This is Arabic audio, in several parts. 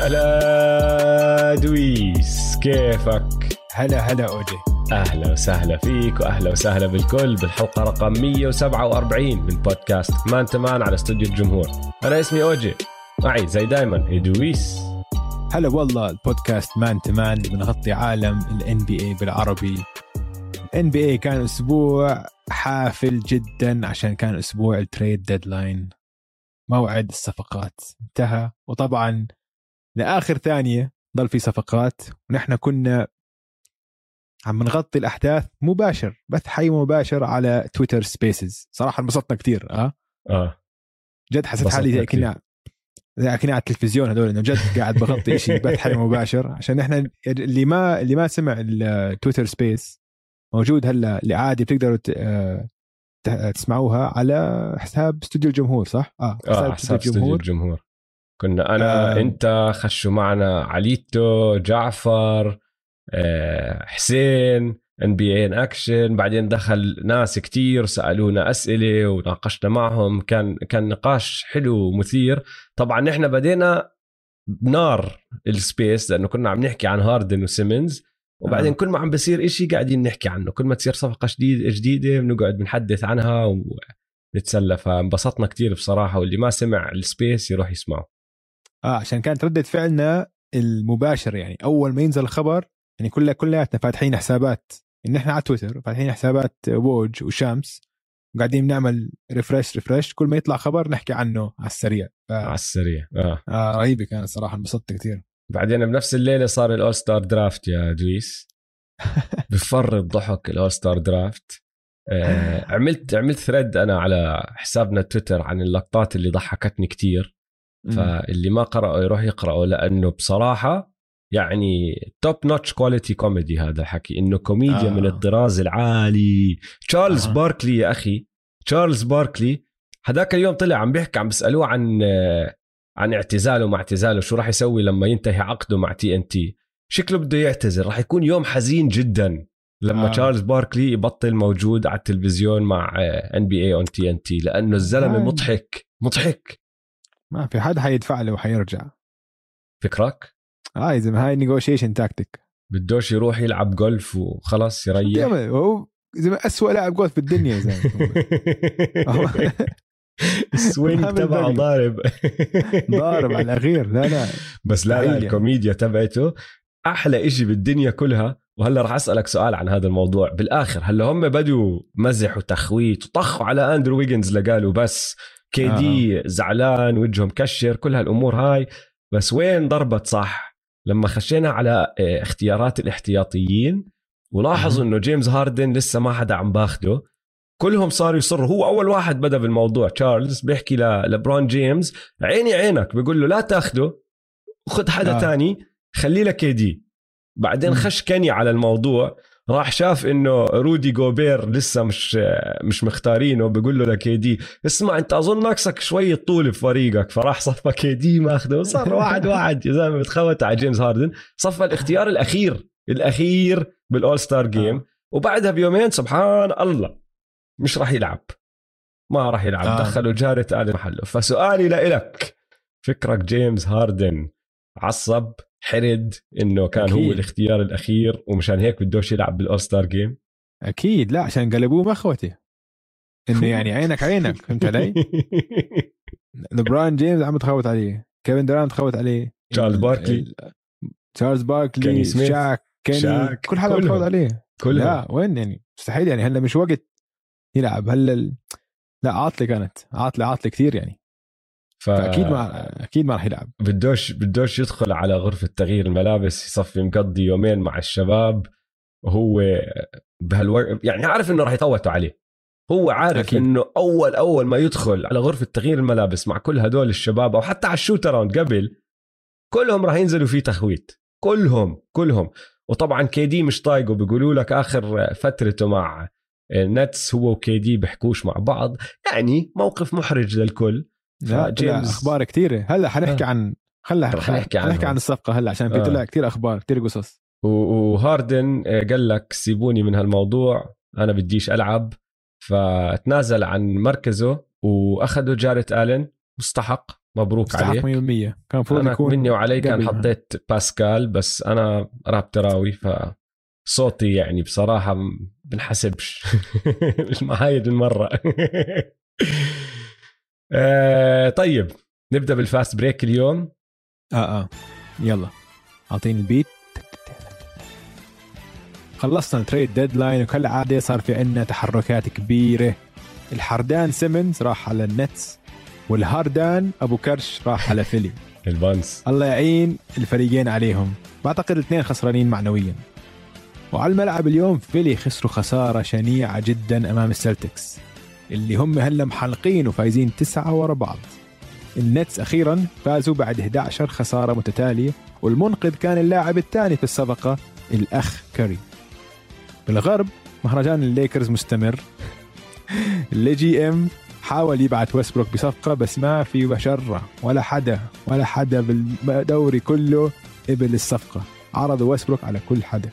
هلا دويس كيفك؟ هلا هلا اوجي أهلا وسهلا فيك وأهلا وسهلا بالكل بالحلقة رقم 147 من بودكاست man to man على استوديو الجمهور. أنا اسمي اوجي معي زي دايما دويس. هلا والله البودكاست man to man بنغطي عالم ال NBA بالعربي. ال NBA كان أسبوع حافل جدا عشان كان أسبوع ال trade deadline موعد الصفقات. انتهى. وطبعا لآخر ثانية ضل في صفقات ونحن كنا عم نغطي الأحداث مباشر بث حي مباشر على Twitter Spaces. صراحة انبسطنا كثير آه؟ آه. جد حسيت حالي زي كنا زي كنا على التلفزيون هذول إنه جد قاعد بغطي شيء بث حي مباشر. عشان إحنا اللي ما اللي ما سمع ال Twitter Space موجود هلأ اللي عادي بتقدروا تسمعوها على حساب استوديو الجمهور صح؟ آه حساب, آه حساب استوديو الجمهور. كنا أنا آه. أنت خشوا معنا عليتو جعفر آه حسين NBA in Action بعدين دخل ناس كتير سألونا أسئلة وناقشنا معهم. كان كان نقاش حلو ومثير. طبعا نحن بدينا بنار ال space لأنه كنا عم نحكي عن هاردن وسيمنز وبعدين آه. كل ما عم بصير إشي قاعدين نحكي عنه. كل ما تصير صفقة جديده جديدة بنقعد بنحدث عنها ونتسلى. فانبسطنا كتير بصراحة واللي ما سمع ال space يروح يسمعه. آه عشان كانت ردة فعلنا المباشر يعني. أول ما ينزل الخبر يعني كلنا كلياتنا فاتحين حسابات. ان إحنا على تويتر فاتحين حسابات ووج وشمس وقاعدين بنعمل refresh refresh كل ما يطلع خبر نحكي عنه على السريع. ف... على السريع آه, آه رهيبة كانت صراحة انبسطت كثير بعدين بنفس الليلة صار ال All-Star draft يا دويس. بفرط ضحك ال All-Star draft آه عملت عملت thread أنا على حسابنا تويتر عن اللقطات اللي ضحكتني كتير. فاللي ما قرأوا يروح يقرأوا لأنه بصراحة يعني top notch quality comedy هذا الحكي إنه كوميديا آه. من الطراز العالي تشارلز آه. باركلي يا أخي تشارلز باركلي هذاك اليوم طلع عم بيحكي عم بيسألوه عن عن اعتزاله مع اعتزاله شو راح يسوي لما ينتهي عقده مع TNT شكله بده يعتزل راح يكون يوم حزين جدا لما آه. تشارلز باركلي يبطل موجود على التلفزيون مع ان بي اي اون تي ان تي لأنه الزلمة آه. مضحك مضحك ما في حد حيدفع له وحيرجع. فكرك؟ آه إذا هاي negotiation tactic بدوش يروح يلعب جولف وخلاص يريح. هو زي اسوء لاعب جولف بالدنيا يا زلمه ال swing تبعه ضارب. ضارب على الأخير. لا لا. بس لا لا الكوميديا تبعته أحلى إشي بالدنيا كلها. وهلا راح أسألك سؤال عن هذا الموضوع. بالآخر هلا هم بدوا مزح وتخويت وطخوا على اندرو ويجنز لقالوا بس كي دي آه. زعلان وجهه مكشر كل هالأمور هاي. بس وين ضربت صح؟ لما خشينا على آه، اختيارات الاحتياطيين ولاحظوا إنه جيمس هاردن لسه ما حدا عم باخده. كلهم صاروا يصروا. هو أول واحد بدا بالموضوع تشارلز بيحكي لبرون جيمس عيني عينك بيقول له لا تاخده خذ حدا آه. تاني خليه لك دي بعدين خش كاني على الموضوع. راح شاف إنه رودي جوبير لسه مش مش مختارينه بيقول له لكي دي؟ اسمع أنت اظن ناقصك شوية طول في فريقك. فراح صفى كي دي ماخذه وصار واحد واحد. يا زلمة بتخوت على جيمس هاردن. صفى الاختيار الأخير الأخير بال All-Star Game. وبعدها بيومين سبحان الله مش راح يلعب. ما راح يلعب. آه. دخلوا جاريت آلن محله. فسؤالي لإلك فكرك جيمس هاردن عصب؟ حرد إنه كان أكيد. هو الاختيار الأخير ومشان هيك بدوش يلعب بال All-Star Game أكيد. لا عشان قلبوه مخوتي إنه يعني عينك عينك فهمت علي؟ لبرون جيمس عم تخوت عليه. كيفن دورانت تخوت عليه. تشارلز باركلي. تشارلز باركلي شاك كيني شاك. كل حدا بتخوت عليه. كلهم. لا وين يعني؟ مستحيل يعني. هلا مش وقت يلعب. هلا لا عاطلة كانت. عاطلة عاطلة كثير يعني. ف... فأكيد ما أكيد ما راح يلعب. بدوش بدوش يدخل على غرفة تغيير الملابس يصفي مقضي يومين مع الشباب. وهو بهالوقت يعني عارف إنه راح يخوتوا عليه. هو عارف أكيد. إنه أول أول ما يدخل على غرفة تغيير الملابس مع كل هدول الشباب أو حتى على ال shootaround قبل كلهم راح ينزلوا فيه تخويت. كلهم كلهم. وطبعا كي دي مش طايقه بيقولوا لك آخر فترته مع نتس هو وكي دي بيحكوش مع بعض. يعني موقف محرج للكل. لا جيمس. أخبار كثيره هلأ حنحكي آه. عن خلى حنحكي عن حنحكي عن الصفقة هلأ عشان في طلع آه. كثير أخبار كثير قصص. وهاردن آه، قال لك سيبوني من هالموضوع أنا بديش ألعب. فتنازل عن مركزه وأخذوا جاريت آلن مستحق مبروك عليك. 100% كان المفروض أنا يكون مني وعلي كان. حطيت باسكال بس أنا رابتراوي فصوتي يعني بصراحة بنحسبش. مش محايد المرة. آه، طيب نبدأ بال fast break اليوم. آه آه. يلا. أعطيني ال beat خلصنا ال trade deadline وكالعاده صار في عندنا تحركات كبيرة. الحردان سيمنز راح على النتس والهاردان أبو كرش راح على فيلي البانس. الله يعين الفريقين عليهم. بعتقد الاثنين خسرانين معنويا. وعلى الملعب اليوم فيلي خسروا خسارة شنيعة جدا أمام السلتكس اللي هم هلا محلقين وفايزين تسعة ورا بعض النتس أخيرا فازوا بعد 11 خسارة متتالية والمنقذ كان اللاعب الثاني في الصفقة الأخ كاري. بالغرب مهرجان الليكرز مستمر. ال GM حاول يبعت ويسبروك بصفقة بس ما في بشرة ولا حدا ولا حدا بالدوري كله قبل الصفقة. عرضوا ويسبروك على كل حدا.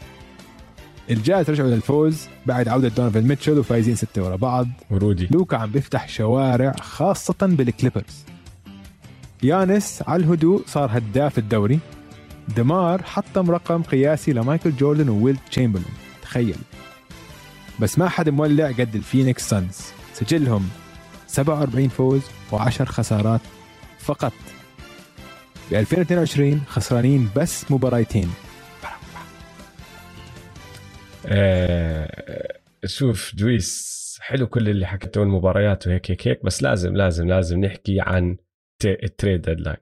الجاز رجعوا للفوز بعد عودة دونوفن ميتشل وفايزين ستة ورا بعض. ورودي. لوكا عم بيفتح شوارع خاصة بالكليبرز. يانس على الهدوء صار هداف الدوري. ديمار حطم رقم قياسي لمايكل جوردن وويلت تشامبرلين. تخيل. بس ما حد مولع قد الفينيكس سانز. سجلهم 47 فوز و10 خسارات فقط. ب 2022 خسرانين بس مباراتين آه، شوف دويس حلو كل اللي حكيته المباريات وهيك هيك هيك بس لازم لازم لازم نحكي عن ال trade deadline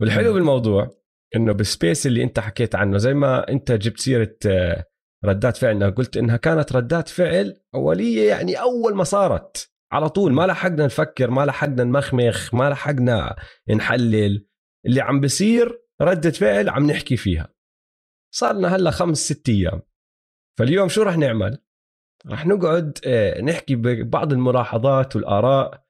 والحلو. بالموضوع إنه بال space اللي أنت حكيت عنه زي ما أنت جبت سيرة آه، ردات فعلنا قلت إنها كانت ردات فعل أولية يعني أول ما صارت. على طول ما لحقنا نفكر ما لحقنا نمخمخ ما لحقنا نحلل. اللي عم بصير ردة فعل عم نحكي فيها. صار لنا هلا خمس ست أيام. فاليوم شو رح نعمل؟ رح نقعد آه، نحكي ببعض الملاحظات والآراء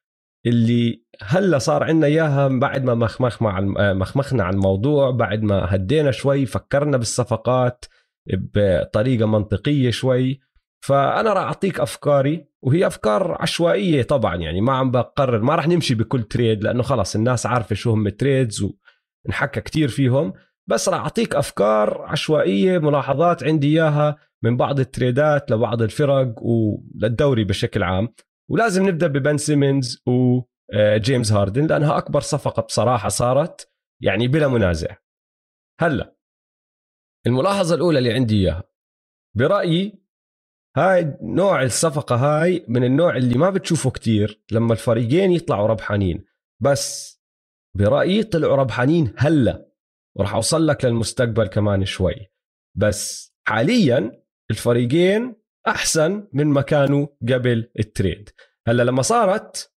اللي هلا صار عندنا إياها بعد ما مخمخ مع آه، مخمخنا على الموضوع بعد ما هدينا شوي فكرنا بالصفقات بطريقة منطقية شوي فأنا راح أعطيك أفكاري وهي أفكار عشوائية طبعا يعني ما عم بقرر ما راح نمشي بكل تريد لأنه خلص الناس عارفة شو هم التريدز ونحكى كتير فيهم بس راح أعطيك أفكار عشوائية ملاحظات عندي إياها من بعض التريدات لبعض الفرق وللدوري بشكل عام. ولازم نبدأ ببن سيمنز وجيمس هاردن لأنها أكبر صفقة بصراحة صارت يعني بلا منازع. هلأ الملاحظة الأولى اللي عندي إياها. برأيي هاي نوع الصفقة هاي من النوع اللي ما بتشوفه كتير لما الفريقين يطلعوا ربحانين. بس برأيي طلعوا ربحانين هلأ. وراح أوصل لك للمستقبل كمان شوي. بس حاليا الفريقين أحسن من ما كانوا قبل ال trade. هلا لما صارت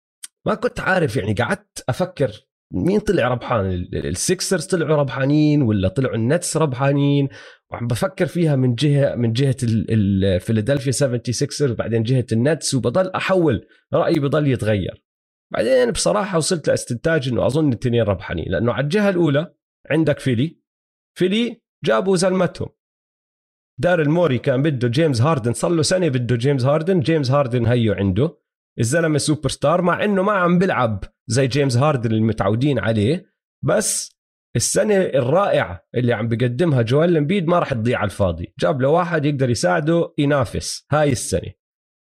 ما كنت عارف يعني قعدت أفكر مين طلع ربحان ال- ال Sixers طلعوا ربحانين ولا طلعوا ال Nets ربحانين؟ وعم بفكر فيها من جهة من جهة الفيلادلفيا 76 بعدين جهة ال Nets وبضل أحول رأيي بضل يتغير. بعدين بصراحة وصلت لاستنتاج إنه أظن الاثنين ربحانين لأنه على الجهة الأولى عندك Philly. Philly جابوا زلمتهم. داريل موري كان بده جيمس هاردن صار له سنة بده جيمس هاردن. جيمس هاردن هيو عنده. الزلمة سوبر ستار مع إنه ما عم بلعب زي جيمس هاردن اللي متعودين عليه. بس السنة الرائعة اللي عم بقدمها جويل إمبيد ما راح تضيع على الفاضي. جاب له واحد يقدر يساعده ينافس. هاي السنة.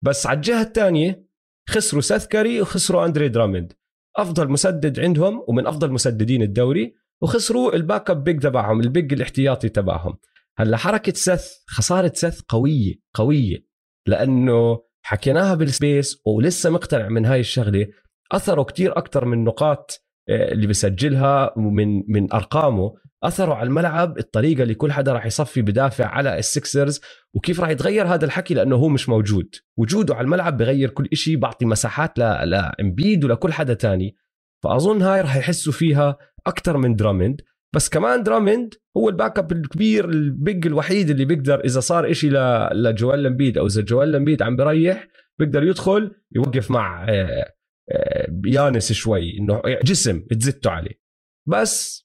بس على الجهة الثانية خسروا سيث وخسروا أندري درامند أفضل مسدد عندهم ومن أفضل مسددين الدوري وخسروا ال backup big تبعهم ال big الاحتياطي تبعهم. هلا حركة سيث خسارة سيث قوية قوية لأنه حكيناها بالسبيس ولسه مقتنع من هاي الشغلة اثره كتير أكثر من نقاط آه، اللي بسجلها ومن من أرقامه اثره على الملعب الطريقة اللي كل حدا راح يصفي بدافع على ال Sixers وكيف راح يتغير هذا الحكي لأنه هو مش موجود. وجوده على الملعب بغير كل شيء بعطي مساحات لامبيد ولكل حدا تاني. فأظن هاي راح يحسوا فيها أكثر من درامند بس كمان درامند هو ال backup الكبير ال big الوحيد اللي بيقدر إذا صار إشي لجويل إمبيد أو إذا جويل إمبيد عم بريح بيقدر يدخل يوقف مع آه، آه، يانيس شوي إنه جسم تزته عليه. بس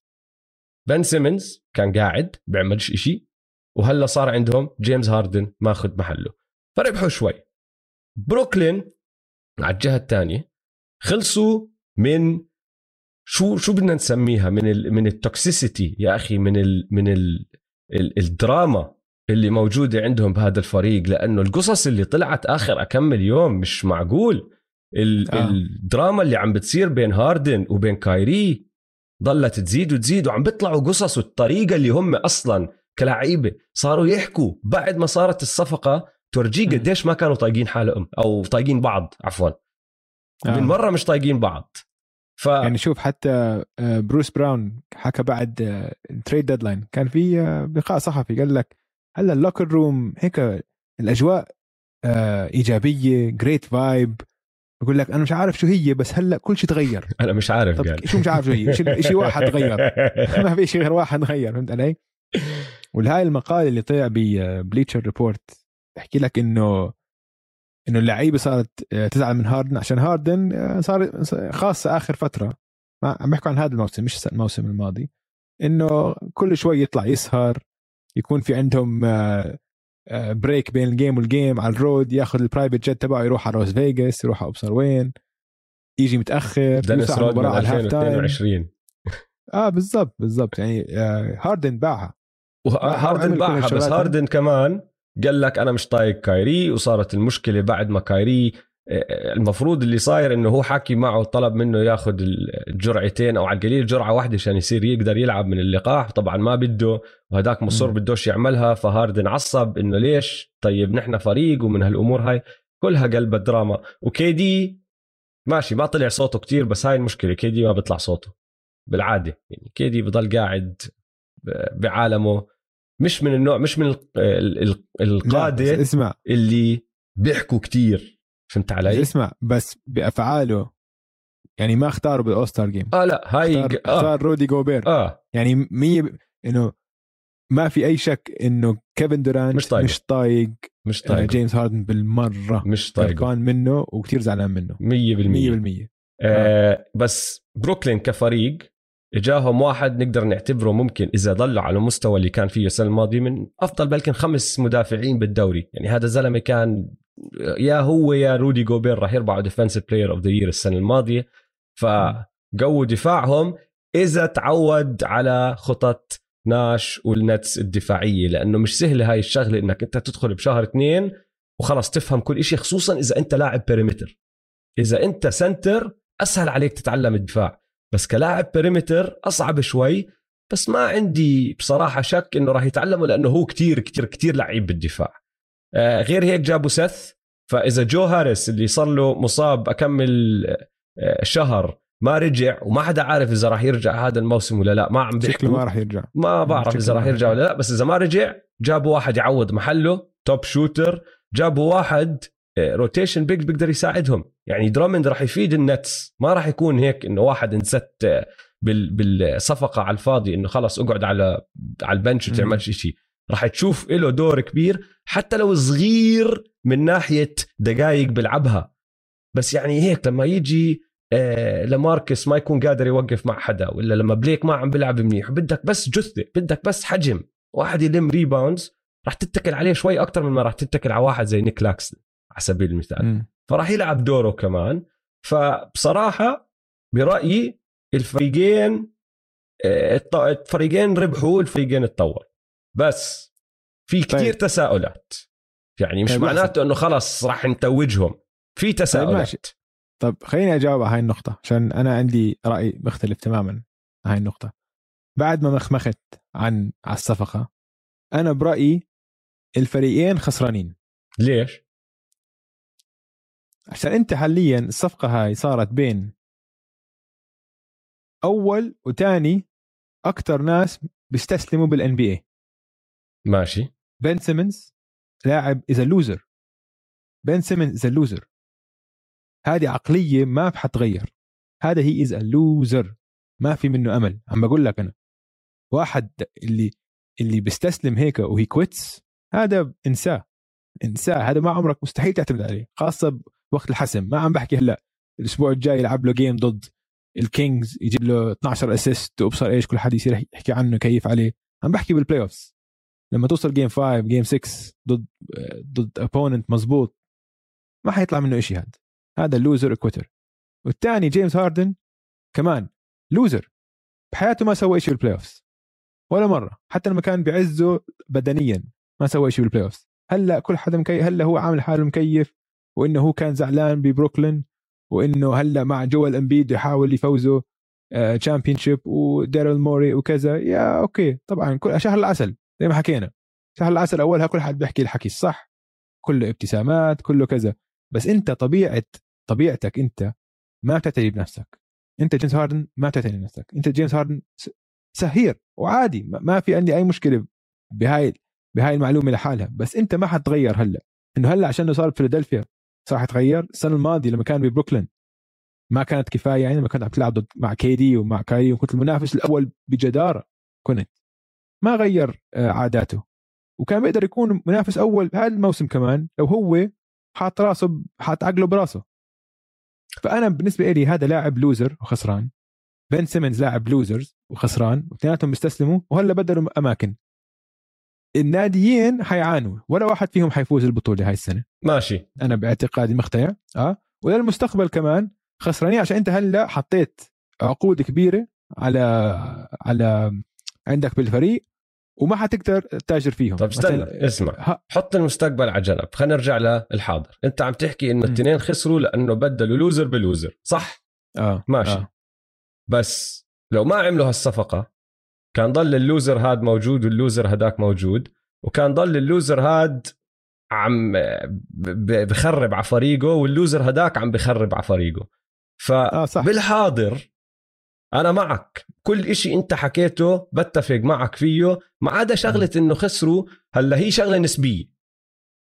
بن سيمنز كان قاعد بيعملش إشي وهلا صار عندهم جيمس هاردن ماخذ محله. فربحوا شوي. بروكلين على الجهة الثانية خلصوا من شو شو بدنا نسميها؟ من ال من ال toxicity يا أخي من ال من ال ال الدراما اللي موجودة عندهم بهذا الفريق لأنه القصص اللي طلعت آخر كم يوم مش معقول. ال آه. الدراما اللي عم بتصير بين هاردن وبين كايري ضلت تزيد وتزيد وعم بيطلعوا قصص والطريقة اللي هم أصلا كلاعيبة صاروا يحكوا بعد ما صارت الصفقة بتورجي قديش ما كانوا طايقين حالهم أو طايقين بعض عفوا. آه. من مرة مش طايقين بعض. ف... يعني شوف حتى آه، بروس براون حكى بعد ال trade deadline كان في آه، لقاء صحفي قال لك هلأ ال locker room هيك الأجواء آه، إيجابية great vibe بقول لك أنا مش عارف شو هي بس هلأ كل شيء تغير. أنا مش عارف طب قال. شو مش عارف شو هي؟ شيء واحد تغير. ما في شيء غير واحد تغير فهمت علي؟ والهاي المقال اللي طلع ب Bleacher Report بحكي لك إنه إنه اللعيبة صارت آه، تزعل من هاردن عشان هاردن آه، صار خاصة آخر فترة. عم بحكوا عن هذا الموسم مش الموسم الماضي. إنه كل شوي يطلع يسهر يكون في عندهم break آه، بين ال game وال game على ال road ياخذ ال private jet تبعه يروح على لاس فيغاس يروح على ابصر وين يجي متأخر دينيس رودمان 2022 آه بالضبط بالضبط. يعني هاردن باعها. هاردن باعها بس هاردن كمان قال لك أنا مش طايق كايري وصارت المشكلة بعد ما كايري آه، المفروض اللي صاير إنه هو حكي معه طلب منه ياخذ الجرعتين أو على القليل جرعة واحدة عشان يصير يقدر يلعب من اللقاح. طبعا ما بده وهداك مصر بدوش يعملها فهاردن عصب إنه ليش؟ طيب نحن فريق ومن هالأمور هاي كلها قلب دراما و KD ماشي ما طلع صوته كتير بس هاي المشكلة KD ما بيطلع صوته. بالعادة يعني KD بضل قاعد بعالمه. مش من النوع مش من القادة اسمع. اللي بيحكوا كتير. فهمت علي؟ اسمع بس بأفعاله. يعني ما اختاروا بال All-Star Game. آه لا هاي اختار, آه. اختار رودي جوبير. آه. يعني مية ب... إنه ما في أي شك إنه كيفن دورانت مش طايق مش طايق مش طايق جيمس هاردن بالمرة مش طايق كان منه وكتير زعلان منه. 100% 100% آه. بس بروكلين كفريق إجاهم واحد نقدر نعتبره ممكن إذا ضلوا على المستوى اللي كان فيه السنة الماضية من أفضل بلكن خمس مدافعين بالدوري. يعني هذا الزلمة كان يا هو يا رودي جوبير راح يربحوا Defensive Player of the Year السنة الماضية. فقووا دفاعهم إذا تعود على خطط ناش والنتس الدفاعية لأنه مش سهلة هاي الشغلة إنك أنت تدخل بشهر اثنين وخلص تفهم كل شيء خصوصا إذا أنت لاعب perimeter إذا أنت center أسهل عليك تتعلم الدفاع. بس كلاعب perimeter أصعب شوي بس ما عندي بصراحة شك إنه راح يتعلمه لأنه هو كتير كتير كتير لعيب بالدفاع. آه غير هيك جابوا سث فإذا جو هاريس اللي صار له مصاب أكمل آه شهر ما رجع وما حدا عارف إذا راح يرجع هذا الموسم ولا لا ما عم بيحكوا. ما راح يرجع. ما بعرف إذا راح يرجع ولا لا بس إذا ما رجع جابوا واحد يعوض محله top shooter جابوا واحد rotation big بيقدر يساعدهم. يعني درامند راح يفيد النتس. ما راح يكون هيك إنه واحد انست بالصفقة على الفاضي إنه خلص اقعد على على ال bench وتعملش شيء راح تشوف له دور كبير حتى لو صغير من ناحية دقائق بلعبها بس يعني هيك لما يجي آه لماركس ما يكون قادر يوقف مع حدا ولا لما بليك ما عم بيلعب منيح بدك بس جثة بدك بس حجم. واحد يلم rebounds راح تتكل عليه شوي أكثر من ما راح تتكل على واحد زي نيك كلاكستن. على سبيل المثال. م. فراح يلعب دوره كمان. فبصراحة برأيي الفريقين آه، الفريقين ربحوا الفريقين اتطور. بس في كثير طيب. تساؤلات. يعني مش طيب معناته إنه خلص راح نتوجهم. في طيب، تساؤلات. طيب ماشي. طب خليني أجاوب على هاي النقطة عشان أنا عندي رأي مختلف تماما هاي النقطة. بعد ما مخمخت عن على الصفقة أنا برأيي الفريقين خسرانين. ليش؟ عشان أنت حاليا الصفقة هاي صارت بين أول وثاني أكثر ناس بيستسلموا بال NBA ماشي بن سيمنز لاعب is a loser بن سيمنز is a loser هذه عقلية ما حتغير هذا he is loser ما في منه أمل. عم بقول لك أنا. واحد اللي اللي بيستسلم هيك و he quits هذا انساه. انساه. هذا ما عمرك مستحيل تعتمد عليه. خاصة وقت الحسم. ما عم بحكي هلأ الأسبوع الجاي يلعب له game ضد الكينجز يجيب له 12 assist وابصر إيش كل حد يصير يحكي عنه كيف عليه. عم بحكي بال playoffs لما توصل game 5 game 6 ضد ضد opponent مزبوط ما حيطلع منه شيء هذا هذا ال loser a quitter والثاني جيمس هاردن كمان loser بحياته ما سوى شيء بال playoffs ولا مرة. حتى لما كان بعزه بدنيا ما سوى شيء بال playoffs هلأ كل حدا مكيف هلأ هو عامل حاله مكيف. وإنه هو كان زعلان ببروكلين وإنه هلأ مع جوال امبيد يحاول يفوزوا championship وديرل موري وكذا. yeah okay طبعا كل شهر العسل زي ما حكينا. شهر العسل أولها كل حد بيحكي الحكي الصح كله ابتسامات كله كذا. بس أنت طبيعة طبيعتك أنت ما بتعتني بنفسك أنت جيمس هاردن ما بتعتني بنفسك أنت جيمس هاردن سهير وعادي ما في عندي أي مشكلة بهاي بهاي المعلومة لحالها. بس أنت ما حتغير هلأ. إنه هلأ عشان صار بفيلادلفيا صار حتغير السنة الماضية لما كان ببروكلين ما كانت كفاية يعني لما كنت عم تلعب ضد مع كيدي ومع كاي وكنت المنافس الأول بجدارة كنت ما غير آه، عاداته. وكان بيقدر يكون منافس أول بهذا الموسم كمان لو هو حاط راسه حاط عقله براسه. فأنا بالنسبة لي هذا لاعب loser وخسران. بن سيمنز لاعب losers وخسران واثنيناتهم بيستسلموا وهلا بدلوا أماكن. الناديين حيعانوا. ولا واحد فيهم حيفوز البطولة هاي السنة. ماشي. أنا باعتقادي مقتنع. آه. وللمستقبل كمان خسرانين عشان أنت هلأ حطيت عقود كبيرة على على عندك بالفريق وما حتقدر تتاجر فيهم. طب استنى اسمع. ها. حط المستقبل على جنب. خلينا نرجع للحاضر. أنت عم تحكي إنه الاثنين خسروا لأنه بدلوا loser ب loser صح؟ آه. ماشي. آه. بس لو ما عملوا هالصفقة كان ضل اللوزر هاد موجود واللوزر هداك موجود وكان ضل اللوزر هاد عم بخرب على فريقه واللوزر هداك عم بخرب على فريقه. فبالحاضر آه أنا معك. كل إشي أنت حكيته بتفق معك فيه ما عدا شغلة إنه خسروا هلأ هي شغلة نسبية.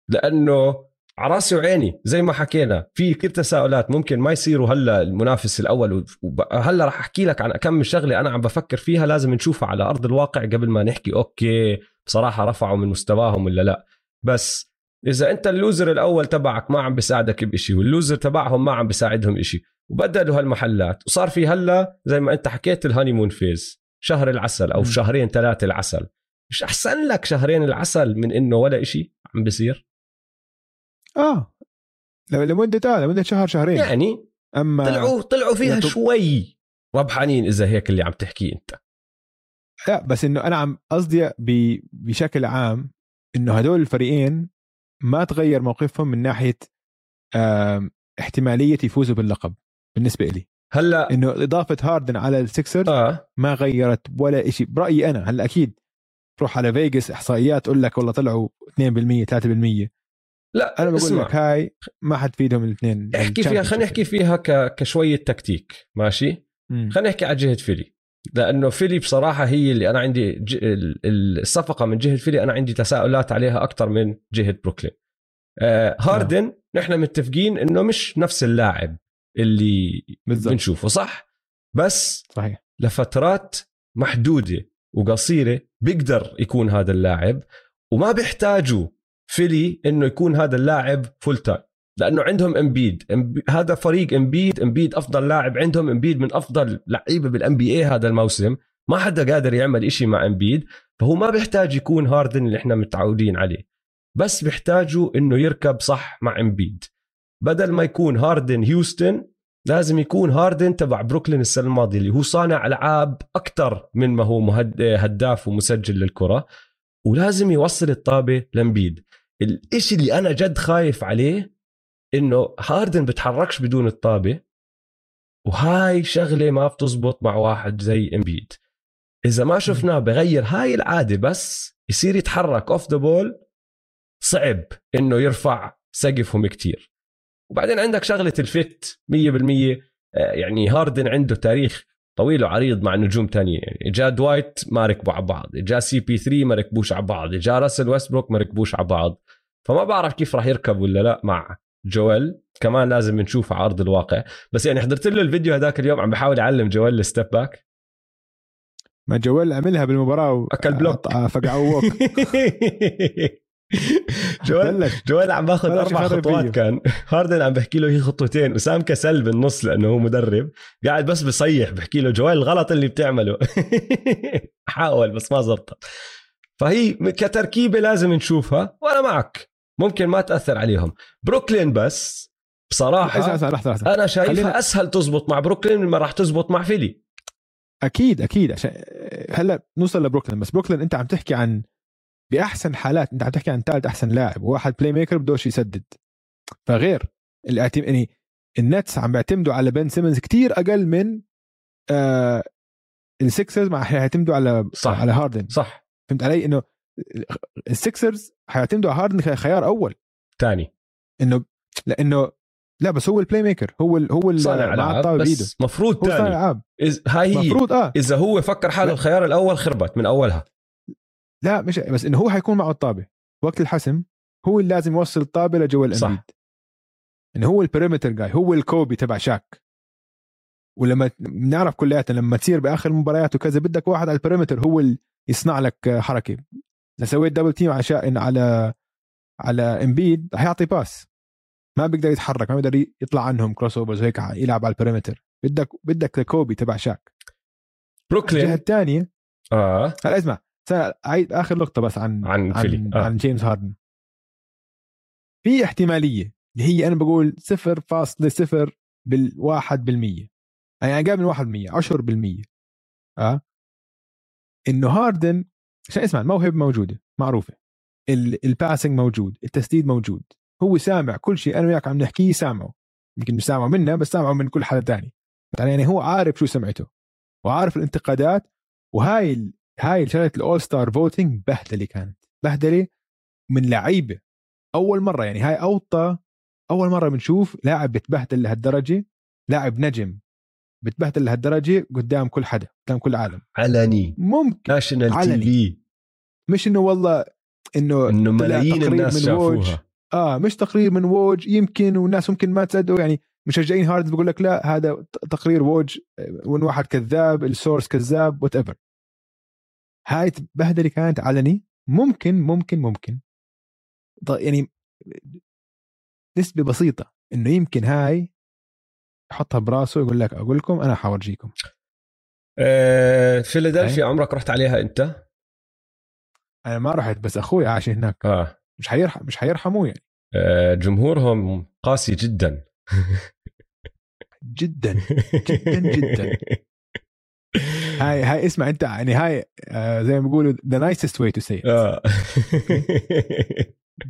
لأنه على راسي وعيني زي ما حكينا في كثير تساؤلات ممكن ما يصيروا هلأ المنافس الأول وهلا راح أحكي لك عن كم شغلة أنا عم بفكر فيها لازم نشوفها على أرض الواقع قبل ما نحكي okay بصراحة رفعوا من مستواهم ولا لأ. بس إذا أنت ال loser الأول تبعك ما عم بيساعدك بشيء وال loser تبعهم ما عم بيساعدهم بشيء وبدلوا هالمحلات وصار في هلأ زي ما أنت حكيت ال honeymoon phase شهر العسل أو م. شهرين ثلاثة العسل. مش أحسن لك شهرين العسل من إنه ولا إشي؟ عم بيصير. آه. لمدة آه لمدة شهر شهرين. يعني أما طلعوا طلعوا فيها يطب... شوي ربحانين إذا هيك اللي عم تحكيه أنت. لا بس إنه أنا عم قصدي بشكل عام إنه هدول الفريقين ما تغير موقفهم من ناحية احتمالية يفوزوا باللقب بالنسبة لي هلأ إنه إضافة هاردن على السكسر آه. ما غيرت ولا شيء برأيي أنا هلأ أكيد. تروح على فيجاس إحصائيات تقول لك والله طلعوا 2% 3% لا أنا بقول اسمع. لك هاي ما حتفيدهم الاثنين احكي فيها خلينا نحكي فيها ك... كشوية تكتيك ماشي؟ خلينا نحكي على جهة فيلي. لأنه فيلي بصراحة هي اللي أنا عندي ج... الصفقة من جهة فيلي أنا عندي تساؤلات عليها أكثر من جهة بروكلين. آه هاردن آه. نحن متفقين إنه مش نفس اللاعب اللي بالزبط. بنشوفه صح؟ بس صحيح. لفترات محدودة وقصيرة بيقدر يكون هذا اللاعب وما بيحتاجوا فيلي إنه يكون هذا اللاعب full time لأنه عندهم امبيد هذا فريق امبيد امبيد أفضل لاعب. عندهم امبيد من أفضل لعيبة بال NBA هذا الموسم. ما حدا قادر يعمل إشي مع امبيد فهو ما بيحتاج يكون هاردن اللي إحنا متعودين عليه. بس بيحتاجوا إنه يركب صح مع امبيد بدل ما يكون هاردن هيوستن لازم يكون هاردن تبع بروكلين السنة الماضية اللي هو صانع ألعاب أكثر من ما هو مهد... هداف ومسجل للكرة. ولازم يوصل الطابة لامبيد الإشي اللي أنا جد خايف عليه إنه هاردن بتحركش بدون الطابة وهاي شغلة ما بتزبط مع واحد زي إمبيد. إذا ما شفناه بغير هاي العادة بس يصير يتحرك off the ball صعب إنه يرفع سقفهم كتير. وبعدين عندك شغلة ال fit 100% آه، يعني هاردن عنده تاريخ طويل وعريض مع نجوم تانية يعني جاء دوايت ما ركبوا على بعض جاء سي بي 3 ما ركبوش على بعض جاء راسل ويستبروك ما ركبوش على بعض. فما بعرف كيف راح يركب ولا لا مع جويل. كمان لازم نشوف على أرض الواقع. بس يعني حضرت له الفيديو هذاك اليوم عم بحاول يعلم جويل ال step back ما جويل عملها بالمباراة أكل block. فقعوك جوال جوال عم باخذ أربع خطوات كان. هاردن عم بحكي له هي خطوتين. وسام كسل بالنص لأنه هو مدرب. قاعد بس بصيح بحكي له جوال الغلط اللي بتعمله. حاول بس ما زبطت فهي كتركيبة لازم نشوفها. وأنا معك. ممكن ما تأثر عليهم. بروكلين بس. بصراحة لحظة لحظة لحظة. أنا شايفها خلينا... أسهل تزبط مع بروكلين مما راح تزبط مع فيلي. أكيد أكيد. عشان هلأ نوصل لبروكلين. بس بروكلين أنت عم تحكي عن بأحسن حالات. أنت عم تحكي عن ثالث أحسن لاعب وواحد playmaker بدوش يسدد. فغير الاعتم... يعني النتس عم بيعتمدوا على بن سيمنز كتير أقل من آه السكسرز ما حيعتمدوا على صح. على هاردن. صح. فهمت علي؟ إنه السكسرز حيعتمدوا على هاردن كخيار أول. تاني. إنه لإنه لا بس هو ال playmaker هو ال هو صانع العاب الطاولة بإيده. بس مفروض إز... هاي هي. المفروض آه. إذا هو فكر حاله. الخيار الأول خربت من أولها. لا مش بس إنه هو حيكون معه الطابة. وقت الحسم هو اللي لازم يوصل الطابة لجوا صح. إنه هو ال perimeter جاي هو الكوبي تبع شاك. ولما بنعرف كلياتنا لما تصير بآخر المباريات وكذا بدك واحد على البريمتر هو اللي يصنع لك حركة. إذا سويت double team عشان على على امبيد رح يعطي pass ما بيقدر يتحرك ما بيقدر يطلع عنهم crossovers وهيك يلعب على ال perimeter بدك بدك الكوبي تبع شاك. الجهة بروكلين الثانية آه. هلا اسمع. عيد آخر نقطة بس عن عن فيلي. عن, آه. عن جيمس هاردن. في احتمالية اللي هي أنا بقول 0.0 بالواحد بالمية. يعني أقل من 1 بالمية 10 بالمية. آه؟ إنه هاردن عشان اسمع الموهبه موجودة معروفة. ال- ال passing موجود التسديد موجود. هو سامع كل شيء أنا وياك عم نحكيه سامعه. يمكن مش سامعه منا بس سامعه من كل حدا تاني. يعني هو عارف شو سمعته وعارف الانتقادات وهاي هاي شغله الأول ستار فوتنج بهدلة كانت. بهدلة من لعيبة أول مرة يعني هاي أوطى أول مرة بنشوف لاعب بتبهدل لهالدرجة لاعب نجم بتبهدل لهالدرجة قدام كل حدا قدام كل العالم علني. ممكن. ناشونال تي. في مش إنه والله إنه إنه ملايين الناس من ووج. شافوها. آه مش تقرير من ووج يمكن والناس ممكن ما تصدقوا يعني مشجعين هاردن بيقول لك لا هذا تقرير ووج آه، وإن واحد كذاب ال source كذاب whatever هاي بهدله كانت علني. ممكن ممكن ممكن. يعني نسبة بسيطة إنه يمكن هاي يحطها براسه يقول لك أقول لكم أنا حورجيكم آه فيلادلفيا عمرك رحت عليها أنت؟ أنا ما رحت بس أخوي عاش هناك. آه. مش حيرحم مش حيرحموه يعني. آه، جمهورهم قاسي جدا. جدا جدا جدا. هاي هاي اسمع انت يعني هاي آه زي ما بيقولوا the nicest way to say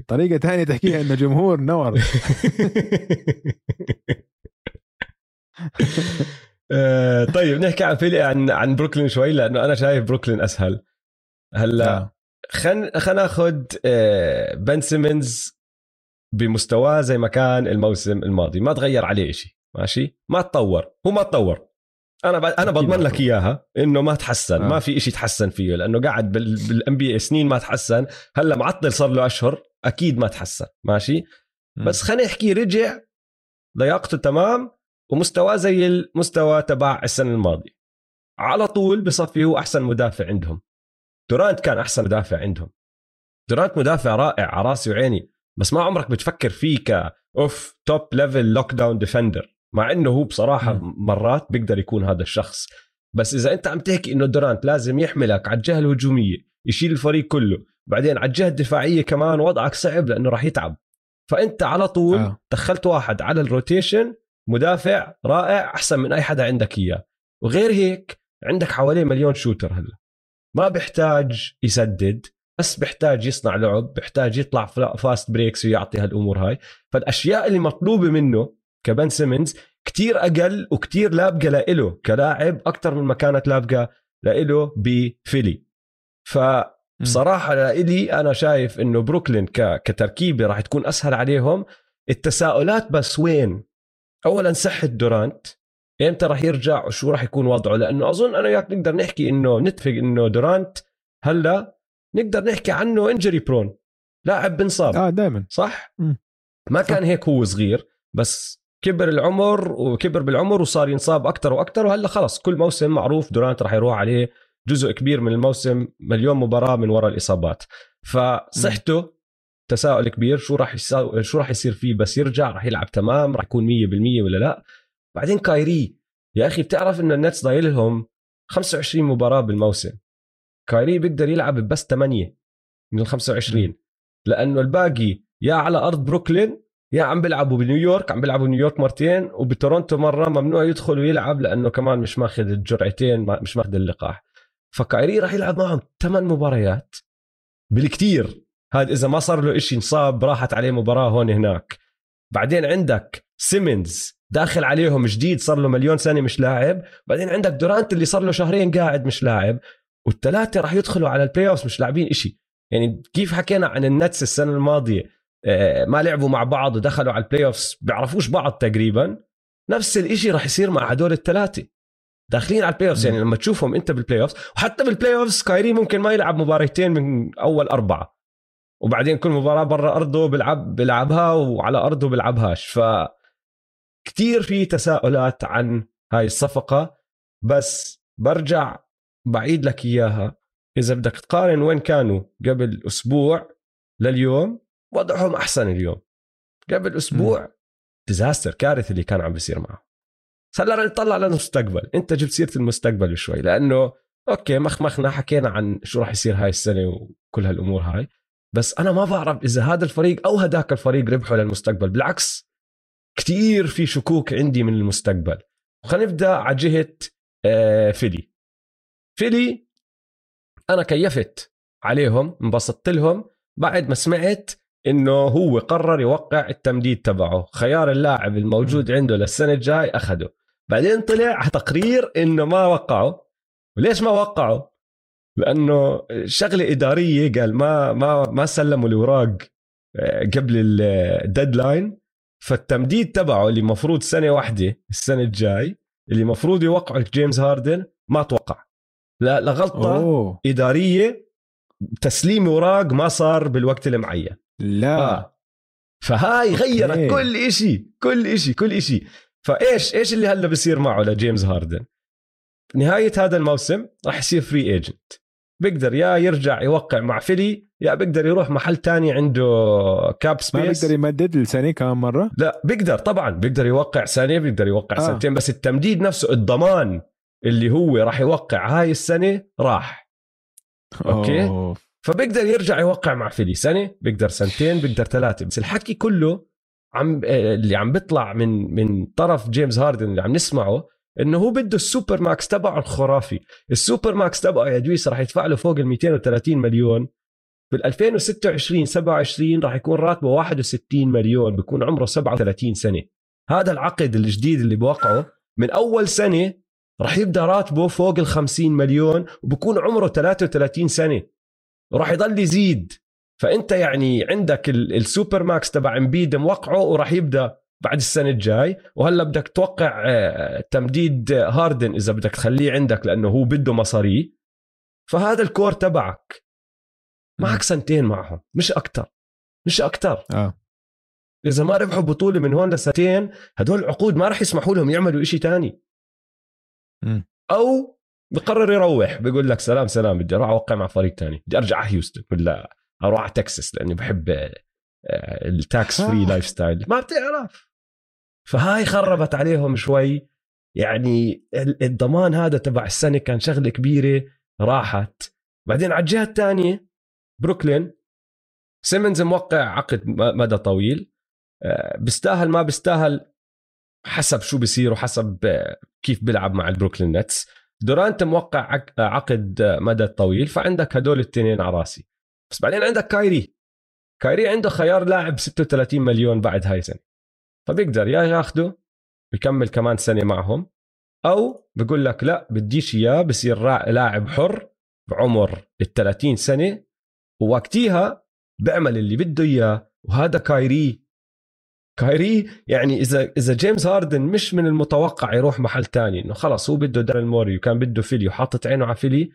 طريقة ثانية تحكيها إنه جمهور نور. آه، طيب نحكي عن فيلي عن عن بروكلين شوي لأنه أنا شايف بروكلين أسهل. هلأ آه. خل خلينا ناخذ آه، بن سيمنز بمستواه زي ما كان الموسم الماضي. ما تغير عليه شيء ماشي؟ ما تطور. هو ما تطور. أنا ب... أنا بضمن لك. إياها إنه ما تحسن آه. ما في شيء تحسن فيه لأنه قاعد بال... بالان بي سنين ما تحسن هلأ معطل صار له أشهر أكيد ما تحسن ماشي؟ بس خلينا نحكي رجع لياقته تمام ومستواه زي المستوى تبع السنة الماضية. على طول بصفي هو أحسن مدافع عندهم. دورانت كان أحسن مدافع عندهم. دورانت مدافع رائع على راسي وعيني بس ما عمرك بتفكر فيه ك a top level lockdown defender مع إنه هو بصراحة مم. مرات بيقدر يكون هذا الشخص. بس إذا أنت عم تحكي إنه دورانت لازم يحملك على الجهة الهجومية يشيل الفريق كله بعدين على الجهة الدفاعية كمان وضعك صعب لأنه راح يتعب. فأنت على طول آه. دخلت واحد على ال rotation مدافع رائع أحسن من أي حدا عندك إياه. وغير هيك عندك حواليه مليون shooter هلا. ما بيحتاج يسدد بس بيحتاج يصنع لعب بيحتاج يطلع fast breaks ويعطي هالأمور هاي. فالأشياء اللي مطلوبة منه كبن سيمنز كتير أقل وكتير لابقة لإله كلاعب أكثر من ما كانت لابقة لإله بفيلي. فبصراحة لإلي أنا شايف إنه بروكلين. كتركيبة راح تكون أسهل عليهم. التساؤلات بس وين؟ اولا صحة دورانت إمتى راح يرجع وشو راح يكون وضعه؟ لأنه أظن أنا وياك نقدر نحكي إنه نتفق إنه دورانت هلأ نقدر نحكي عنه انجري برون لاعب بنصاب. آه دائما صح؟ مم. ما صح. كان هيك هو صغير بس كبر العمر وكبر بالعمر وصار ينصاب أكثر وأكثر وهلأ خلص كل موسم معروف دورانت راح يروح عليه جزء كبير من الموسم مليون مباراة من وراء الإصابات. فصحته تساؤل كبير شو راح يسا... شو راح يصير فيه؟ بس يرجع راح يلعب تمام راح يكون 100% ولا لا؟ بعدين كايري يا أخي بتعرف انه النتس ضايل لهم 25 مباراة بالموسم. كايري بيقدر يلعب بس 8 من ال 25 لأنه الباقي يا على أرض بروكلين يا عم بيلعبوا بنيويورك عم بيلعبوا نيويورك مرتين وبتورونتو مرة ممنوع يدخل ويلعب لأنه كمان مش ماخذ الجرعتين مش ماخذ اللقاح. فكايري راح يلعب معهم ثمان مباريات. بالكثير هذا إذا ما صار له إشي انصاب راحت عليه مباراة هون هناك. بعدين عندك سيمنز داخل عليهم جديد صار له مليون سنة مش لاعب. بعدين عندك دورانت اللي صار له شهرين قاعد مش لاعب. والثلاثة راح يدخلوا على ال playoff مش لاعبين إشي. يعني كيف حكينا عن النتس السنة الماضية؟ ما لعبوا مع بعض ودخلوا على ال playoff بيعرفوش بعض تقريبا. نفس الإشي راح يصير مع هدول الثلاثة. داخلين على البلاي اوف يعني لما تشوفهم أنت بالبلاي اوف وحتى بالبلاي اوف كايري ممكن ما يلعب مباريتين من أول أربعة. وبعدين كل مباراة برا أرضه بيلعب بيلعبها وعلى أرضه بيلعبهاش. ف كثير في تساؤلات عن هاي الصفقة. بس برجع بعيد لك إياها. إذا بدك تقارن وين كانوا قبل أسبوع لليوم وضعهم أحسن اليوم. قبل أسبوع disaster كارثة اللي كان عم بيصير معه هلأ نطلع للمستقبل. أنت جبت سيرة المستقبل شوي لأنه okay مخمخنا حكينا عن شو راح يصير هاي السنة وكل هالأمور هاي. بس أنا ما بعرف إذا هذا الفريق أو هداك الفريق ربحوا للمستقبل. بالعكس كثير في شكوك عندي من المستقبل. خلينا نبدأ على جهة آه، فيلي. فيلي أنا كيفت عليهم انبسطت لهم. بعد ما سمعت إنه هو قرر يوقع التمديد تبعه. خيار اللاعب الموجود عنده للسنة الجاي أخذه. بعدين طلع تقرير إنه ما وقعوا وليش ما وقعوا لأنه شغلة إدارية قال ما ما ما سلموا الأوراق آه، قبل ال deadline. فالتمديد تبعه اللي المفروض سنة واحدة السنة الجاي اللي المفروض يوقعه جيمس هاردن ما توقع. لا لغلطه أوه. إدارية تسليم اوراق ما صار بالوقت المعين. لا. آه. فهاي غيرت. كل شيء كل شيء كل شيء فإيش إيش اللي هلا بصير معه لجيمس هاردن؟ نهاية هذا الموسم راح يصير free agent بيقدر يا يرجع يوقع مع فيلي يا بيقدر يروح محل تاني عنده cap space ما بيقدر يمدد السنة كمان مرة؟ لا بيقدر طبعا بيقدر يوقع سنه بيقدر يوقع آه. سنتين بس التمديد نفسه الضمان اللي هو راح يوقع هاي السنة راح. okay. أوه. فبيقدر يرجع يوقع مع فيلي. سنة؟ بيقدر سنتين بيقدر ثلاثة. بس الحكي كله عم اللي عم بيطلع من من طرف جيمس هاردن اللي عم نسمعه إنه هو بده ال super max تبعه الخرافي. ال super max تبعه يا دويس راح يدفع له فوق ال 230 مليون. بال 2026 27 راح يكون راتبه 61 مليون. بيكون عمره 37 سنة. هذا العقد الجديد اللي بوقعه من أول سنة راح يبدأ راتبه فوق ال 50 مليون وبكون عمره 33 سنة. وراح يضل يزيد. فأنت يعني عندك ال super max تبع امبيد موقعه وراح يبدأ بعد السنة الجاي. وهلأ بدك توقع آه، تمديد هاردن إذا بدك تخليه عندك لأنه هو بده مصاري. فهذا ال core تبعك. معك سنتين معهم مش أكثر مش أكثر آه. إذا ما ربحوا بطولة من هون لسنتين هدول العقود ما راح يسمحوا لهم يعملوا إشي تاني. أو بقرر يروح بيقول لك سلام سلام بدي أروح أوقع مع فريق تاني. بدي أرجع على هيوستن ولا أروح على تكساس لأني بحب ال tax free lifestyle ما بتعرف. فهاي خربت عليهم شوي. يعني الضمان هذا تبع السنة كان شغلة كبيرة راحت. بعدين على الجهة الثانية بروكلين. سيمنز موقع عقد مدى طويل. آه، بيستاهل ما بيستاهل حسب شو بيصير وحسب آه، كيف بيلعب مع البروكلين نتس. دورانت موقع عقد مدى طويل فعندك هدول الاثنين على راسي. بس بعدين عندك كايري. كايري عنده خيار لاعب 36 مليون بعد هاي السنة فبيقدر يا ياخده بيكمل كمان سنة معهم. أو بقول لك لا بديش إياه بصير لاعب حر بعمر ال 30 سنة ووقتيها بيعمل اللي بده إياه وهذا كايري كايري يعني إذا إذا جيمس هاردن مش من المتوقع يروح محل تاني إنه خلص هو بده داريل موري وكان بده فيلي وحاطط عينه على فيلي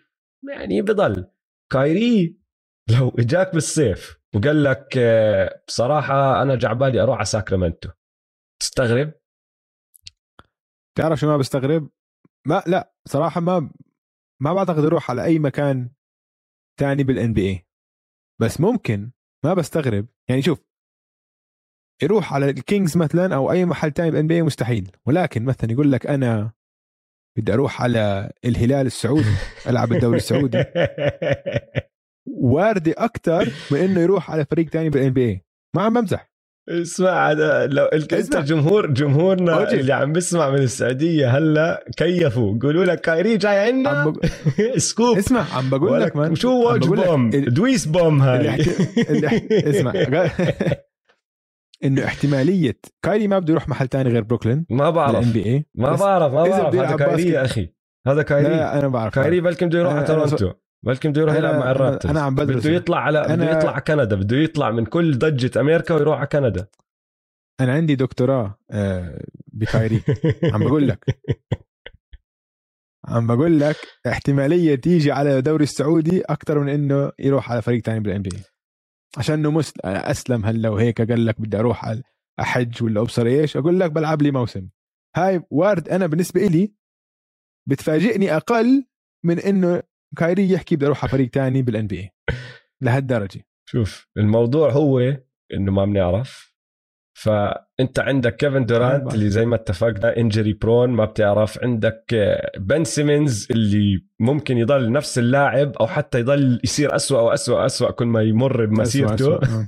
يعني بضل. كايري لو إجاك بالصيف وقال لك آه، بصراحة أنا جاي عبالي أروح على ساكرامنتو. تستغرب؟ تعرف شو ما بستغرب؟ ما لا صراحة ما ما بعتقد يروح على أي مكان تاني بال NBA بس ممكن ما بستغرب. يعني شوف يروح على الكينجز مثلا أو أي محل تاني بال NB مستحيل. ولكن مثلا يقول لك أنا بدي أروح على الهلال السعودي ألعب الدوري السعودي. واردة أكثر من إنه يروح على فريق تاني بال NB ما عم بمزح. اسمع هذا لو أنت. جمهور جمهورنا أوجي. اللي عم بيسمع من السعودية هلأ كيفوا؟ قولوا لك كايري جاي عم عندنا بق... سكوب. اسمع عم بقول لك مان شو لك بوم؟ ال- دويس بوم هاي. اللي احت- اللي اسمع. إنه احتمالية كايري ما بده يروح محل تاني غير بروكلين؟ ما بعرف. بي اي ما بعرف ما بعرف. هذا كايري. يا أخي. هذا كايري لا أنا بعرف. كايري بلكي بده يروح على تورونتو بلكي بده يروح يلعب مع الرابترز. أنا عم بدرس. بده يطلع على بده يطلع على كندا بده يطلع من كل ضجة أمريكا ويروح على كندا. أنا عندي دكتوراه آه، بكايري عم بقول لك. عم بقول لك احتمالية تيجي على الدوري السعودي أكثر من إنه يروح على فريق تاني بال NB عشان إنه مس... أسلم هلا وهيك قال لك بدي أروح احج ولا أبصر إيش أقول لك بلعب لي موسم. هاي وارد أنا بالنسبة إلي بتفاجئني أقل من إنه كايري يحكي بدي أروح على فريق تاني بال NBA لهالدرجة. شوف الموضوع هو إنه ما بنعرف فأنت عندك كيفن دورانت بعرف. اللي زي ما اتفقنا injury prone ما بتعرف عندك آه، بن سيمنز اللي ممكن يضل نفس اللاعب أو حتى يضل يصير أسوأ وأسوأ أسوأ كل ما يمر بمسيرته. آه.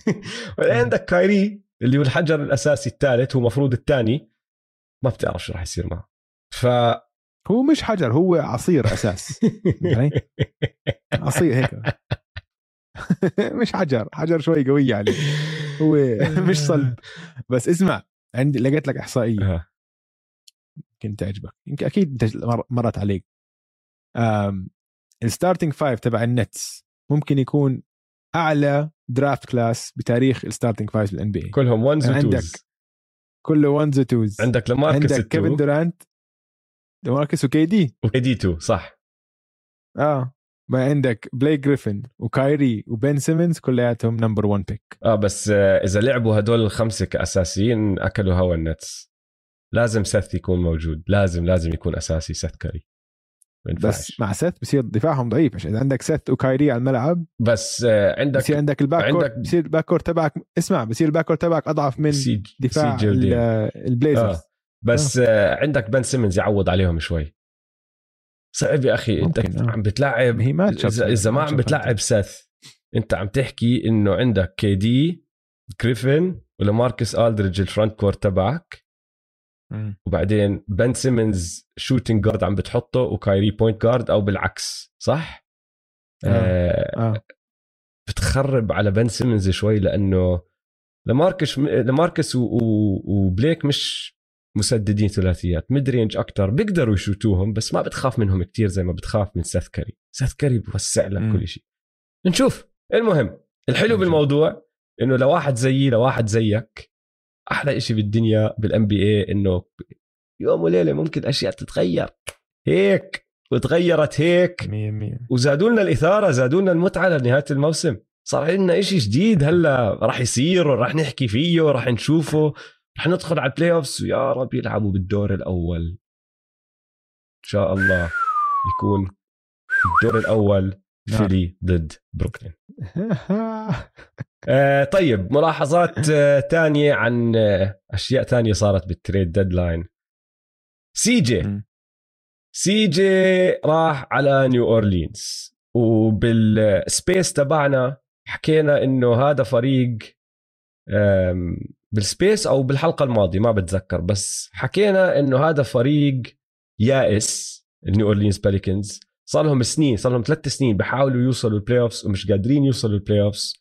عندك كايري اللي هو الحجر الأساسي الثالث هو مفروض الثاني ما بتعرف شو راح يصير معه ف هو مش حجر هو عصير أساس يعني عصير هيك مش حجر حجر شوي قوية عليه هو مش صلب. بس اسمع عندي لقيت لك إحصائية. يمكن تعجبك يمكن أكيد انت مرت عليك. ال starting five تبع النتس ممكن يكون أعلى draft class بتاريخ ال starting five بال NBA كلهم ones عندك كله ones و twos عندك لماركس عندك كيفن دورانت ماركس و KD. و KD two صح. آه. ما عندك بليك جريفن وكايري وبن سيمنز كلياتهم number 1 pick آه بس آه، إذا لعبوا هدول الخمسة كأساسيين أكلوا هوا النتس. لازم سيث يكون موجود. لازم لازم يكون أساسي سيث كاري. بس مع سيث بصير دفاعهم ضعيف. عشان اذا عندك سيث وكايري على الملعب بس آه، عندك بصير عندك ال back court عندك- بصير ال back court تبعك اسمع بصير ال back court تبعك أضعف من سي دفاع سي البليزرز آه. بس آه. عندك بن سيمنز يعوض عليهم شوي. صعب يا أخي أنت ممكن، آه. عم بتلعب هي اذا, ما عم بتلعب سيث أنت عم تحكي إنه عندك KD جريفن ولاماركس ألدريدج ال front court تبعك وبعدين بن سيمنز shooting guard عم بتحطه وكايري point guard أو بالعكس صح؟ آه. آه. آه بتخرب على بن سيمنز شوي لأنه لماركس لماركس وبليك مش مسددين ثلاثيات mid range أكثر بيقدروا يشوتوهم بس ما بتخاف منهم كتير زي ما بتخاف من سيث كاري سيث كاري بوسع لك. كل شيء. نشوف. المهم الحلو. بالموضوع إنه لواحد زيي لواحد زيك أحلى إشي بالدنيا بال NBA إنه يوم وليلة ممكن أشياء تتغير. هيك. وتغيرت هيك. 100 وزادوا لنا الإثارة زادوا لنا المتعة لنهاية الموسم. صار عندنا إشي جديد هلأ راح يصير وراح نحكي فيه وراح نشوفه. راح ندخل على ال playoffs ويا رب يلعبوا بالدور الأول إن شاء الله يكون الدور الأول. فيلي ضد بروكلين آه طيب ملاحظات آه تانية عن آه أشياء تانية صارت بال trade deadline سي جي. سي جي راح على نيو اورلينز وبال space تبعنا حكينا إنه هذا فريق بال space أو بالحلقة الماضية ما بتذكر بس حكينا إنه هذا فريق يائس النيو اورلينز باليكنز صار لهم سنين صار لهم ثلاث سنين بحاولوا يوصلوا ال playoffs ومش قادرين يوصلوا ال playoffs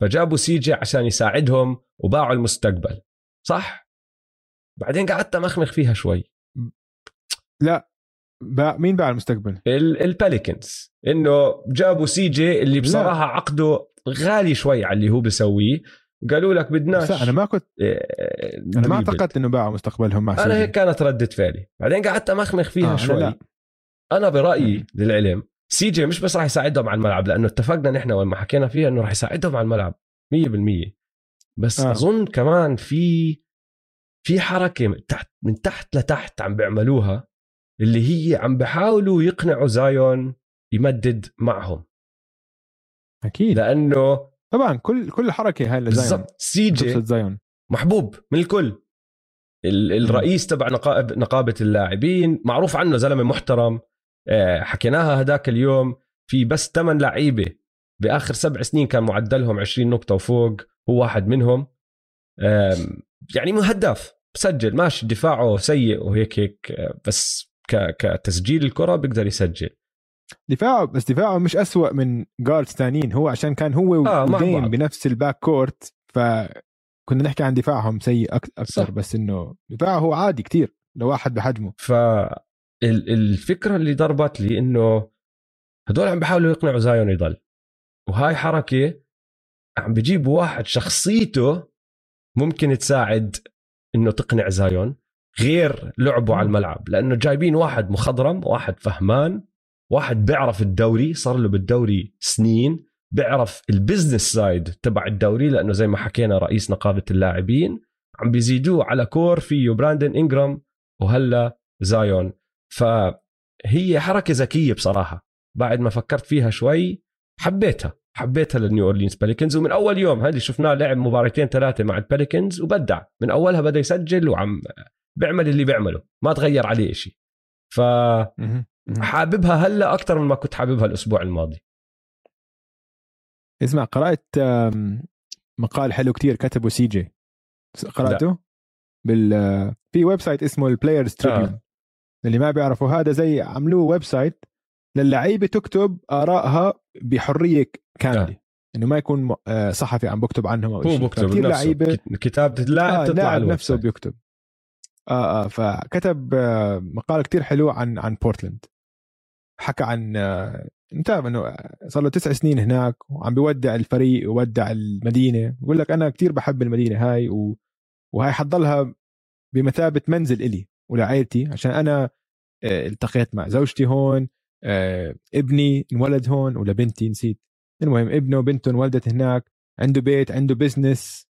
فجابوا CJ عشان يساعدهم وباعوا المستقبل. صح؟ بعدين قعدت أمخمخ فيها شوي. لا باع مين باع المستقبل؟ ال- الباليكنز إنه جابوا CJ اللي بصراحة عقده غالي شوي على اللي هو بسويه وقالوا لك بدناش أنا ما كنت إيه، أنا ما. اعتقدت إنه باعوا مستقبلهم مع أنا سيدي. هيك كانت ردة فعلي بعدين قعدت أمخمخ فيها آه، أنا شوي لا. أنا برأيي. للعلم CJ مش بس راح يساعدهم على الملعب لأنه اتفقنا نحن لما حكينا فيها إنه راح يساعدهم على الملعب 100% بس. آه. أظن كمان في في حركة من تحت من تحت لتحت عم بيعملوها اللي هي عم بحاولوا يقنعوا زايون يمدد معهم أكيد لأنه طبعا كل كل حركة هاي لزايون بالضبط. CJ محبوب من الكل. ال- الرئيس تبع نقابه نقابة اللاعبين معروف عنه زلمة محترم. آه، حكيناها هداك اليوم. في بس 8 لعيبة بآخر سبع سنين كان معدلهم 20 نقطة وفوق هو واحد منهم. يعني مهداف بسجل ماشي دفاعه سيء وهيك هيك. آه، بس كتسجيل الكرة بيقدر يسجل. دفاعه بس دفاعه مش أسوأ من guards ثانيين هو عشان كان هو آه، بعض. بنفس ال back court فكنا نحكي عن دفاعهم سيء أكثر صح. بس إنه دفاعه هو عادي كتير لواحد بحجمه. فالفكرة اللي ضربت لي إنه هدول عم بيحاولوا يقنعوا زايون يضل. وهاي حركة عم بيجيبوا واحد شخصيته ممكن تساعد إنه تقنع زايون غير لعبه على الملعب. لأنه جايبين واحد مخضرم واحد فهمان واحد بيعرف الدوري صار له بالدوري سنين بيعرف ال business side تبع الدوري لأنه زي ما حكينا رئيس نقابة اللاعبين عم بيزيدوه على core فيه براندن انجرام وهلا زايون. فهي حركة ذكية بصراحة بعد ما فكرت فيها شوي حبيتها حبيتها للنيو أورلينز بليكنز ومن أول يوم هذه شفناه لعب مباراتين ثلاثة مع البليكنز وبدع من أولها بدأ يسجل وعم بيعمل اللي بيعمله ما تغير عليه شيء فحاببها هلا أكثر من ما كنت حاببها الأسبوع الماضي. اسمع قرأت آم، مقال حلو كتير كتبه سي جي. قرأته؟ بال في website اسمه ال Players' Tribune آه. اللي ما بيعرفوا هذا زي عملوه ويب سايت للعيبة تكتب آرائها بحرية كاملة. آه. إنه ما يكون صحفي عم بكتب عنهم أو شيء. كثير لعيبة كت- كتابة اللاعب آه لاعب نفسه. بيكتب. آه آه فكتب آه مقال كتير حلو عن عن بورتلاند حكى عن آه بتعرف إنه صار له تسع سنين هناك وعم بيودع الفريق وودع المدينة. بقول لك أنا كتير بحب المدينة هاي و... وهاي حتضلها بمثابة منزل إلي ولعائلتي عشان أنا آه، التقيت مع زوجتي هون آه، ابني انولد هون ولا بنتي نسيت. المهم ابنه وبنته انولدت هناك عنده بيت عنده business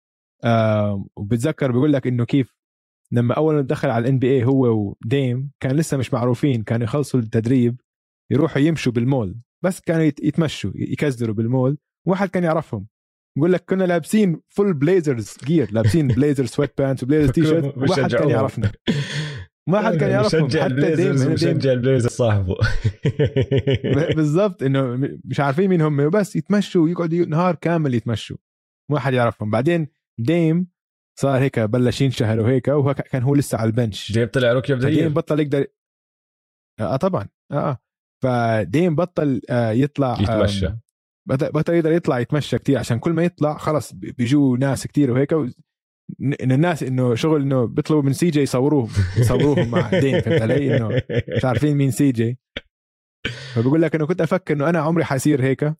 آه وبتذكر بيقول لك إنه كيف لما أول ما دخل على ال NBA هو وديم كان لسه مش معروفين كانوا يخلصوا التدريب يروحوا يمشوا بالمول. بس كانوا يت- يتمشوا يكزدروا بالمول. واحد كان يعرفهم. بقول لك كنا لابسين full Blazers gear لابسين Blazer sweatpants و Blazer T-shirt وما حد كان. يعرفنا. ما حد كان يعرفهم. مشجع حتى ديم البليزرز مشجع البليزرز صاحبه. بالضبط إنه مش عارفين مين هم بس يتمشوا ويقعدوا نهار كامل يتمشوا. ما حد يعرفهم. بعدين ديم صار هيك بلش ينشهر وهيك وهو كان هو لسه على ال bench. جايب طلع rookie of the بطل يقدر آه طبعا آه, آه. فديم بطل آه يطلع يتمشى. بطل يقدر يطلع يتمشى كتير عشان كل ما يطلع خلص بي- بيجوا ناس كتير وهيك و... ان الناس إنه شغل إنه بيطلبوا من سي جي يصوروه يصوروهم مع ديم فهمت علي؟ إنه مش عارفين مين سي جي. فبقول لك إنه كنت أفكر إنه أنا عمري حيصير هيك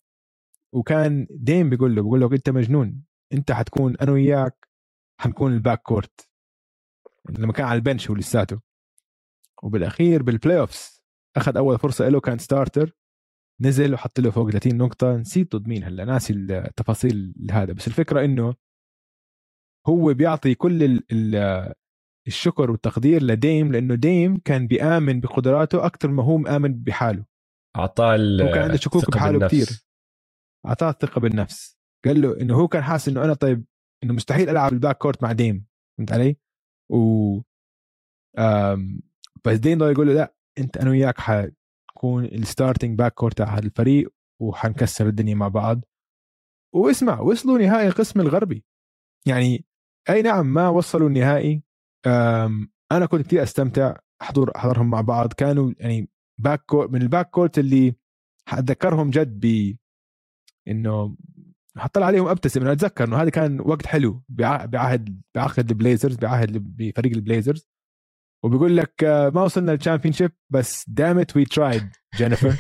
وكان ديم بيقول له بقول له أنت مجنون أنت حتكون أنا وياك حنكون ال backcourt لما كان على ال bench هو لساته. وبالأخير بال playoffs أخذ أول فرصة له كان starter نزل وحط له فوق 30 نقطة. نسيت ضد مين هلا ناسي التفاصيل هذا. بس الفكرة إنه هو بيعطي كل ال ال الشكر والتقدير لديم لأنه ديم كان بيآمن بقدراته أكثر ما هو مآمن بحاله. أعطاه هو كان عنده شكوك بحاله. كتير. أعطاه الثقة بالنفس. قال له إنه هو كان حاسس إنه أنا طيب إنه مستحيل ألعب ال backcourt مع ديم فهمت علي؟ و أم... بس ديم ضل يقول له لأ أنت أنا وياك حنكون ال starting backcourt تاع هذا الفريق وحنكسر الدنيا مع بعض واسمع وصلوا نهائي القسم الغربي يعني أي نعم ما وصلوا النهائي. أنا كنت كثير أستمتع احضر احضرهم مع بعض كانوا يعني backcourt من ال backcourt اللي حأتذكرهم جد ب إنه حطلع عليهم أبتسم انه أتذكر إنه هذا كان وقت حلو بع- بعهد بعقد البليزرز بعهد بفريق البليزرز. وبيقول لك آه، ما وصلنا لل championship بس damn it we tried Jennifer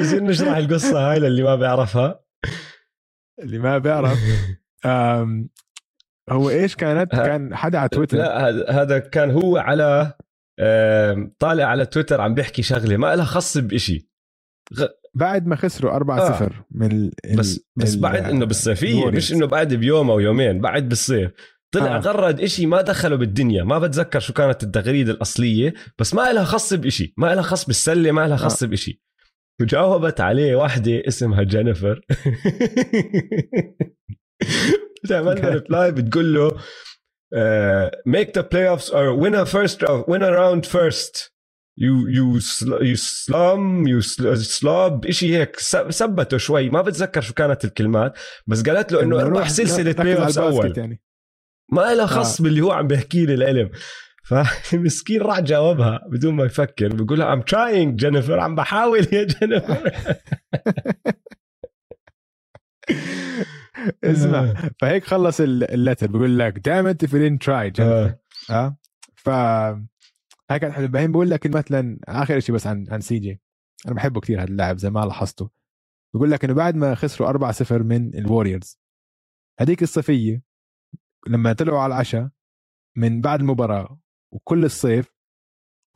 بصير نشرح القصة هاي للي ما بيعرفها. اللي ما بيعرف. هو إيش كانت؟ كان حدا على تويتر. لا هذا- كان هو على طالع على تويتر عم بيحكي شغلة ما لها خص بإشي. بعد ما خسروا 4-0 من ال بس بس ال- بعد إنه بالصيفية Warriors. مش إنه بعد بيوم أو يومين بعد بالصيف. طلع آه. آه. غرد إشي ما دخله بالدنيا. ما بتذكر شو كانت التغريدة الأصلية بس ما لها خص بإشي. ما لها خص بالسلة ما لها خص بإشي. وجاوبت عليه واحدة اسمها جينيفر. بتعمل له ريبلاي بتقول له make the playoffs or win a first or win a round first. يو يو يو سلام يو سلاب شيء هيك. ثبته شوي. ما بتذكر شو كانت الكلمات بس قالت له إنه اربح سلسلة بلاي أول. يعني. ما لها خص آه. باللي هو عم بيحكي لي العلم فمسكين راح جاوبها بدون ما يفكر. بقول لها ام تراينج جينيفر عم بحاول يا جينيفر اسمع فهيك خلص ال letter بقول لك damn it we tried آه. آه؟ ف هاي كانت حلوة. بعدين بقول لك مثلا آخر شيء بس عن عن سي جي أنا بحبه كثير هذا اللاعب زي ما لاحظته بقول لك إنه بعد ما خسروا 4-0 من الوريورز هذيك الصيفية لما طلعوا على العشاء من بعد المباراة وكل الصيف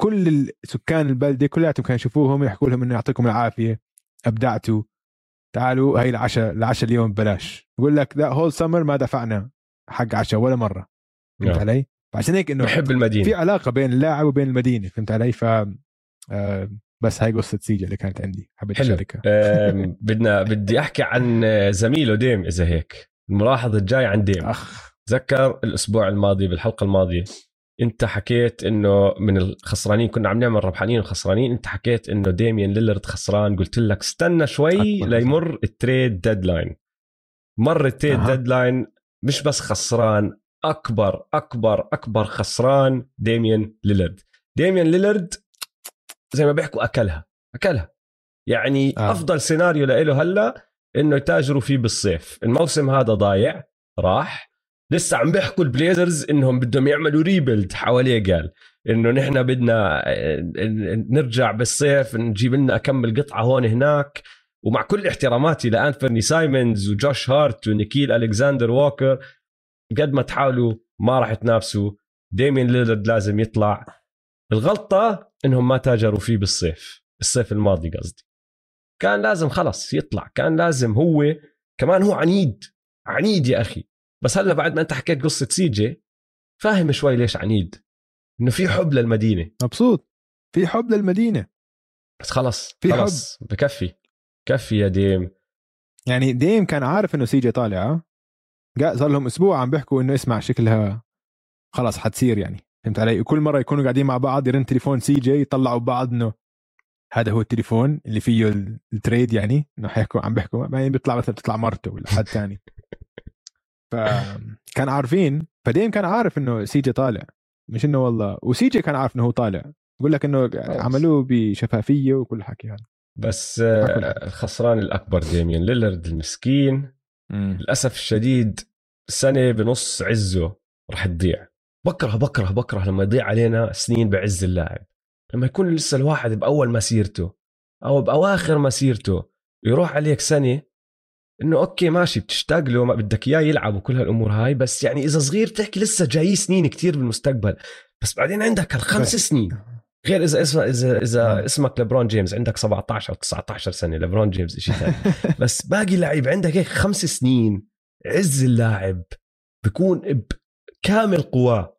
كل سكان البلده كلياتهم كانوا يشوفوهم يحكوا لهم إنه يعطيكم العافية أبدعتوا. تعالوا هاي العشاء العشاء اليوم ببلاش بقول لك the whole summer ما دفعنا حق عشاء ولا مرة. فهمت نعم. علي؟ فعشان هيك إنه بحب المدينة. في علاقة بين اللاعب وبين المدينة فهمت علي؟ ف آه بس هاي قصة سي جي اللي كانت عندي. حبيت أشاركها. بدنا بدي أحكي عن زميله ديم إذا هيك. الملاحظة الجاي عن ديم. أخ. تذكر الأسبوع الماضي بالحلقة الماضية؟ انت حكيت انه من الخسرانين كنا عم نعمل ربحانين وخسرانين انت حكيت انه ديميان ليلرد خسران قلت لك استنى شوي ليمر ال trade deadline. مر ال trade أه. deadline مش بس خسران أكبر أكبر أكبر خسران ديميان ليلرد ديميان ليلرد زي ما بيحكوا أكلها أكلها. يعني آه. أفضل سيناريو له هلأ إنه يتاجروا فيه بالصيف. الموسم هذا ضايع راح. لسه عم بيحكوا البليزرز إنهم بدهم يعملوا rebuild حواليه قال إنه نحن بدنا آه، نرجع بالصيف نجيب لنا أكمل قطعة هون هناك. ومع كل احتراماتي لانفرني سايمونز وجوش هارت ونيكيل الكساندر ووكر قد ما تحاولوا ما راح تنافسوا. ديمين ليلرد لازم يطلع. الغلطة إنهم ما تاجروا فيه بالصيف الصيف الماضي قصدي. كان لازم خلص يطلع كان لازم هو كمان هو عنيد عنيد يا أخي. بس هلا بعد ما انت حكيت قصة سي جي فاهم شوي ليش عنيد. إنه في حب للمدينة. مبسوط. في حب للمدينة. بس خلص في خلص. حب بكفي. كفي يا ديم. يعني ديم كان عارف إنه سي جي طالعه صار لهم أسبوع عم بيحكوا إنه اسمع شكلها خلص حتصير يعني. فهمت علي؟ وكل مرة يكونوا قاعدين مع بعض يرن تليفون سي جي يطلعوا بعض إنه هذا هو التليفون اللي فيه ال trade يعني. إنه حيحكوا عم بيحكوا. بعدين بيطلع مثلا بتطلع مرته ولا حد ثاني. فكان عارفين فديم كان عارف إنه سي جي طالع. مش إنه والله وسي جي كان عارف إنه هو طالع. بقول لك إنه عملوه بشفافية وكل حكي هذا. بس الخسران الأكبر ديميان ليلرد المسكين. مم. للأسف الشديد سنة بنص عزه رح تضيع. بكره بكره بكره لما يضيع علينا سنين بعز اللاعب. لما يكون لسه الواحد بأول مسيرته أو بأواخر مسيرته يروح عليك سنة إنه أوكي ماشي بتشتاق له ما بدك إياه يلعب وكل هالأمور هاي بس يعني إذا صغير بتحكي لسه جاي سنين كتير بالمستقبل بس بعدين عندك هالخمس سنين. غير إذا اسم اذا إذا اسمك لبرون جيمس عندك 17 أو 19 سنة لبرون جيمس شيء ثاني. بس باقي اللعيب عندك هيك خمس سنين عز اللاعب بيكون بكامل قواه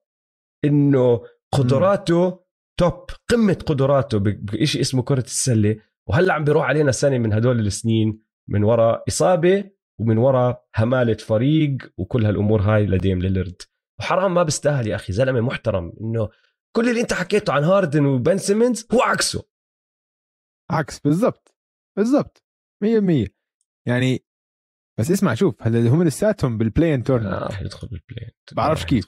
إنه قدراته توب قمة قدراته بشيء اسمه كرة السلة. وهلأ عم بيروح علينا سنة من هدول السنين. من وراء إصابة ومن وراء همالة فريق وكل هالأمور هاي لديم ليلرد. وحرام ما بيستاهل يا أخي زلمة محترم إنه كل اللي أنت حكيته عن هاردن وبن سيمنز هو عكسه. عكس بالضبط بالضبط 100% يعني بس اسمع شوف هلا هم لساتهم بال play-in tournament آه راح يدخل بال play-in بعرفش كيف.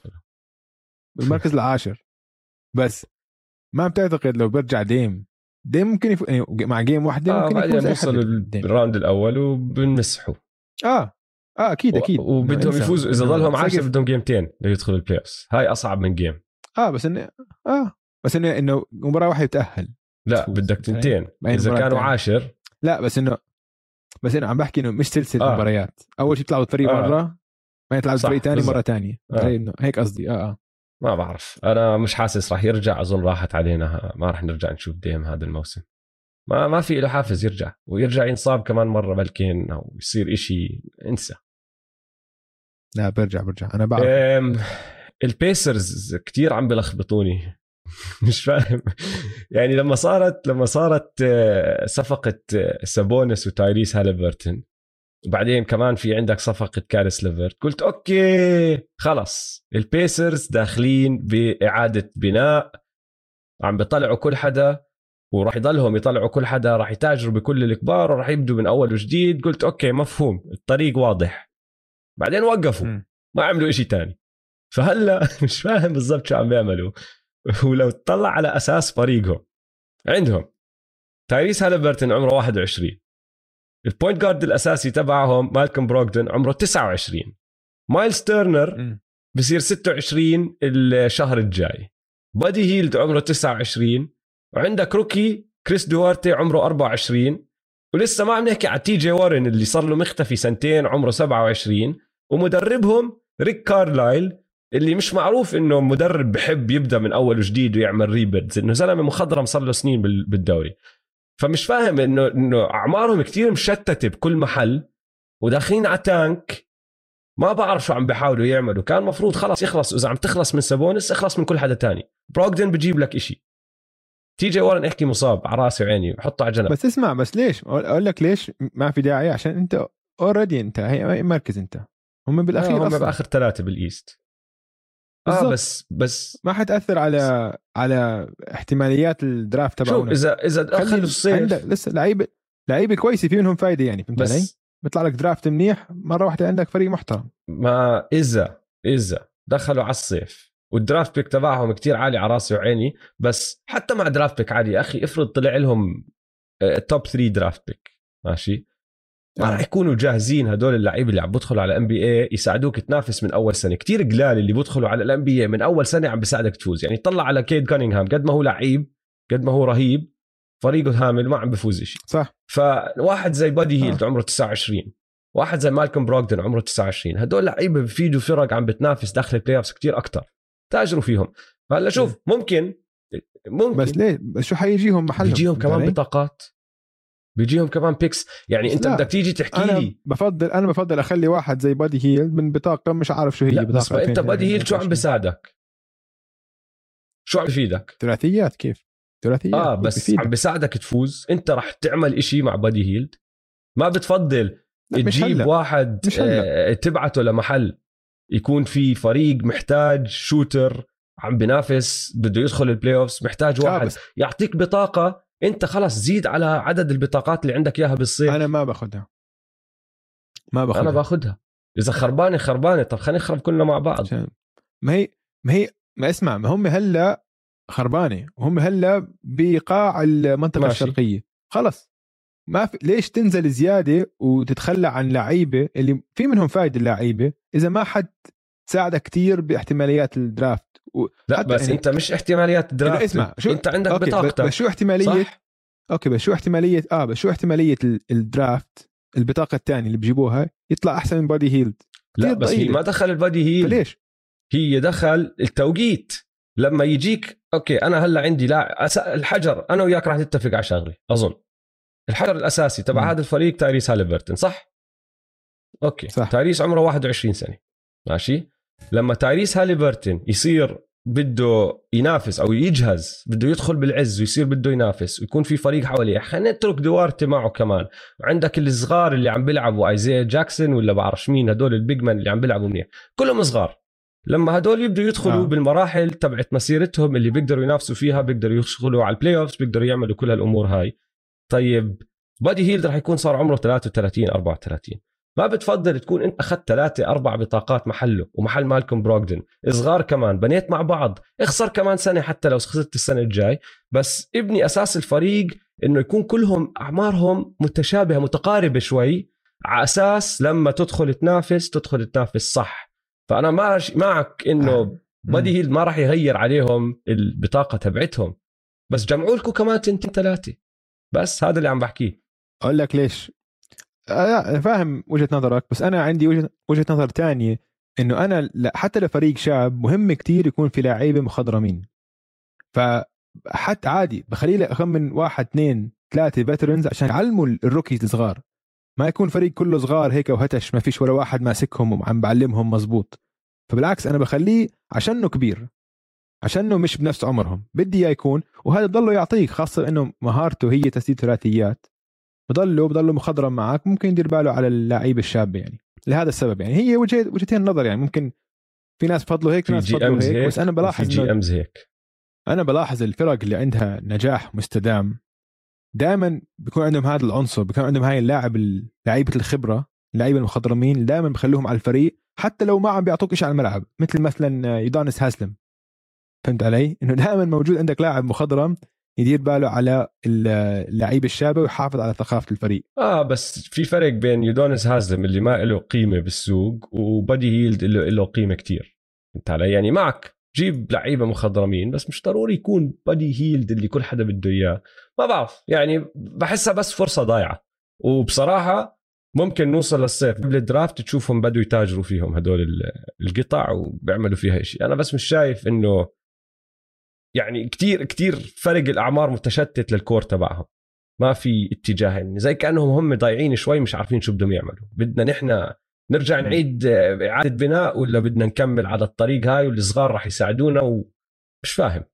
بالمركز العاشر. بس ما بتعتقد لو برجع ديم ديم ممكن يفوز يعني مع game واحدة آه ممكن يفوز يوصل ال round الأول وبنمسحوا آه. آه أكيد أكيد. وبدهم يفوزوا إذا ضلهم 10 بدهم جيمتين ليدخلوا ال playoff هاي أصعب من game آه بس انه آه. بس انه إنه مباراة واحدة يتاهل لا بدك تنتين. إذا كانوا عاشر لا بس انه بس إنه عم بحكي إنه مش سلسلة آه. مباريات. أول شيء تلعبوا فريق آه. مرة ما يطلعوا فريق ثاني مرة ثانية آه. هيك قصدي. آه آه. ما بعرف. أنا مش حاسس راح يرجع أظن راحت علينا. ما راح نرجع نشوف ديم هذا الموسم. ما ما في له حافز يرجع. ويرجع ينصاب كمان مرة بلكن أو يصير إشي انسى. لا برجع برجع. أنا بعرف. البيسرز كتير عم بلخبطوني. مش فاهم. يعني لما صارت لما صارت آه، صفقة آه، سابونس وتايريس هاليبرتون وبعدين كمان في عندك صفقة كاريس ليفرت. قلت أوكي خلص البيسرز داخلين بإعادة بناء عم بيطلعوا كل حدا وراح يضلهم يطلعوا كل حدا راح يتاجروا بكل الكبار وراح يبدوا من أول وجديد. قلت أوكي مفهوم. الطريق واضح. بعدين وقفوا. م. ما عملوا إشي تاني. فهلأ مش فاهم بالضبط شو عم بيعملوا. ولو تطلع على أساس فريقهم عندهم. تايريس هالبرتون عمره 21 ال point guard الأساسي تبعهم مالكم بروغدن عمره 29 مايلز تيرنر. بصير 26 الشهر الجاي. بادي هيلد عمره 29 وعندك rookie كريس دوارتي عمره 24 ولسه ما عم نحكي على تي جي وارن اللي صار له مختفي سنتين عمره 27 ومدربهم ريك كارلايل اللي مش معروف إنه مدرب بحب يبدأ من أول وجديد ويعمل rebuilds إنه زلمة مخضرم صار له سنين بال- بالدوري. فمش فاهم انه إنه أعمارهم كتير مشتتة بكل محل وداخلين على tank ما بعرف شو عم بيحاولوا يعملوا. كان مفروض خلص يخلص إذا عم تخلص من سابونس اخلص من كل حدا تاني. بروغدن بجيب لك إشي. تي جي وارن احكي مصاب على راسي وعيني حطه على جنب. بس اسمع بس ليش؟ أقول لك ليش ما في داعي عشان أنت already أنت هي مركز أنت. هم بالأخير آه هم. بآخر ثلاثة بال East آه بالضبط. بس بس ما حتأثر على على احتماليات ال draft شوف تبعهم اذا إذا دخل الصيف عندك لسه لعيبه لعيبة كويسة في منهم فايدة يعني فهمت علي؟ بس بيطلع لك draft منيح مرة واحدة عندك فريق محترم ما اذا إذا دخلوا على الصيف وال draft pick تبعهم كتير عالي على راسي وعيني بس حتى مع draft pick عالي يا أخي افرض طلع لهم top 3 draft pick ماشي ما راح يكونوا جاهزين هدول اللعيبة اللي عم بدخلوا على NBA يساعدوك تنافس من أول سنة. كتير قلال اللي بدخلوا على ال NBA من أول سنة عم بيساعدك تفوز. يعني طلع على كيد كانينغهام قد ما هو لعيب قد ما هو رهيب فريقه هامل ما عم بفوز شيء صح. فواحد زي بادي آه. هيلد عمره 29 واحد زي مالكوم بروغدن عمره 29 هدول لعيبة بفيدوا فرق عم بتنافس داخل ال playoffs كثير أكثر تاجروا فيهم. فهلا شوف ممكن ممكن. بس ليه؟ بس شو حيجيهم محلهم؟ بيجيهم كمان علي؟ بطاقات. بيجيهم كمان picks يعني انت. بدك تيجي تحكي أنا لي بفضل أنا بفضل أخلي واحد زي بادي هيل من بطاقة مش عارف شو هي لا بطاقة بس انت 2022. بادي هيل شو عم بيساعدك شو عم بفيدك ثلاثيات كيف؟ ثلاثيات آه بس بفيدك؟ عم بيساعدك تفوز انت رح تعمل إشي مع بادي هيلد ما بتفضل تجيب. واحد مش. آه، تبعته لمحل يكون في فريق محتاج shooter عم بينافس بده يدخل ال playoffs محتاج آه واحد بس يعطيك بطاقة انت خلاص زيد على عدد البطاقات اللي عندك إياها بالصيف. أنا ما باخذها ما باخذها أنا باخذها إذا خربانة خربانة. طب خلينا نخرب كلنا مع بعض. عشان ما هي ما هي ما اسمع ما هم هلا خربانة. وهم هلا بقاع المنطقة ماشي. الشرقية. خلص. ما في ليش تنزل زيادة وتتخلى عن لعيبة اللي في منهم فايدة اللعيبه إذا ما حد ساعدك كثير باحتماليات ال draft. و... لا بس يعني- انت مش احتماليات draft اسمع، شو- انت عندك أوكي بس, بطاقتك بس شو احتمالية صح okay بس شو احتمالية آه بس شو احتمالية ال- ال draft البطاقة الثانية اللي بجيبوها يطلع أحسن من بادي هيلد لا بس هي. ما دخل البادي هيل فليش؟ هي دخل التوقيت لما يجيك okay أنا هلأ عندي لا. الحجر أنا وياك راح نتفق على شغله أظن الحجر الأساسي تبع. هذا الفريق تايريس هاليبرتون صح؟ okay صح. تايريس عمره 21 سنة ماشي؟ لما تايريس هاليبرتون يصير بده ينافس أو يجهز بده يدخل بالعز ويصير بده ينافس ويكون في فريق حواليه خلينا نترك دوارتي معه كمان وعندك الصغار اللي عم بيلعبوا ايزي جاكسون ولا بعرفش مين هدول ال big man اللي عم بيلعبوا منيح كلهم صغار لما هدول يبدوا يدخلوا آه. آه. بالمراحل تبعت مسيرتهم اللي بيقدروا ينافسوا فيها بيقدروا يدخلوا على ال playoffs بيقدروا يعملوا كل هالأمور هاي طيب بادي هيلد رح يكون صار عمره 33 34 ما بتفضل تكون انت أخذت ثلاثة أربع بطاقات محله ومحل مالكم بروغدن صغار كمان بنيت مع بعض اخسر كمان سنة حتى لو خسرت السنة الجاي. بس ابني أساس الفريق إنه يكون كلهم أعمارهم متشابهة متقاربة شوي على أساس لما تدخل تنافس تدخل تنافس صح. فأنا ما معك إنه بادي هيل ما راح يغير عليهم البطاقة تبعتهم. بس جمعوا لكم كمان تنتين ثلاثة. بس هذا اللي عم بحكيه. أقول لك ليش. آه أنا فاهم وجهة نظرك بس أنا عندي وجهة وجهة نظر تانية إنه أنا لا حتى لفريق شاب مهم كتير يكون في لعيبه مخضرمين. فحتى عادي بخلي لي اخمن واحد اثنين ثلاثة veterans عشان يعلموا ال rookies الصغار. ما يكون فريق كله صغار هيك وهتش ما فيش ولا واحد ماسكهم وعم بعلمهم مزبوط فبالعكس أنا بخليه عشانه كبير عشانه مش بنفس عمرهم بدي إياه يكون وهذا بضله يعطيك خاصة إنه مهارته هي تسديد ثلاثيات. بضله بضله مخضرم معك ممكن يدير باله على اللعيبة الشابة يعني. لهذا السبب يعني. هي وجهه وجهتين نظر يعني. ممكن في ناس بفضلوا هيك في ناس بفضلوا أمز هيك هيك بس أنا في بلاحظ جي أمز هيك. أنا بلاحظ الفرق اللي عندها نجاح مستدام. دائما بيكون عندهم هذا العنصر بيكون عندهم هاي اللاعب لعيبة الخبرة اللعيبة المخضرمين دائما بخلوهم على الفريق حتى لو ما عم بيعطوك شيء على الملعب مثل مثلا يودانس هاسلم. فهمت علي؟ إنه دائما موجود عندك لاعب مخضرم يدير باله على اللعيبه الشابه ويحافظ على ثقافة الفريق. آه بس في فرق بين يودونس هازلم اللي ما له قيمة بالسوق وبادي هيلد اللي له قيمة كتير. فهمت علي؟ يعني معك جيب لعيبة مخضرمين بس مش ضروري يكون بادي هيلد اللي كل حدا بده إياه. ما بعرف يعني بحسها بس فرصة ضايعة. وبصراحة ممكن نوصل للصيف قبل ال draft تشوفهم بدوا يتاجروا فيهم هدول القطع وبيعملوا فيها شيء أنا بس مش شايف إنه يعني كتير كتير فرق الأعمار متشتت لل core تبعهم. ما في اتجاهين زي كأنهم هم ضايعين شوي مش عارفين شو بدهم يعملوا. بدنا نحن نرجع نعيد إعادة بناء ولا بدنا نكمل على الطريق هاي والصغار راح يساعدونا ومش فاهم.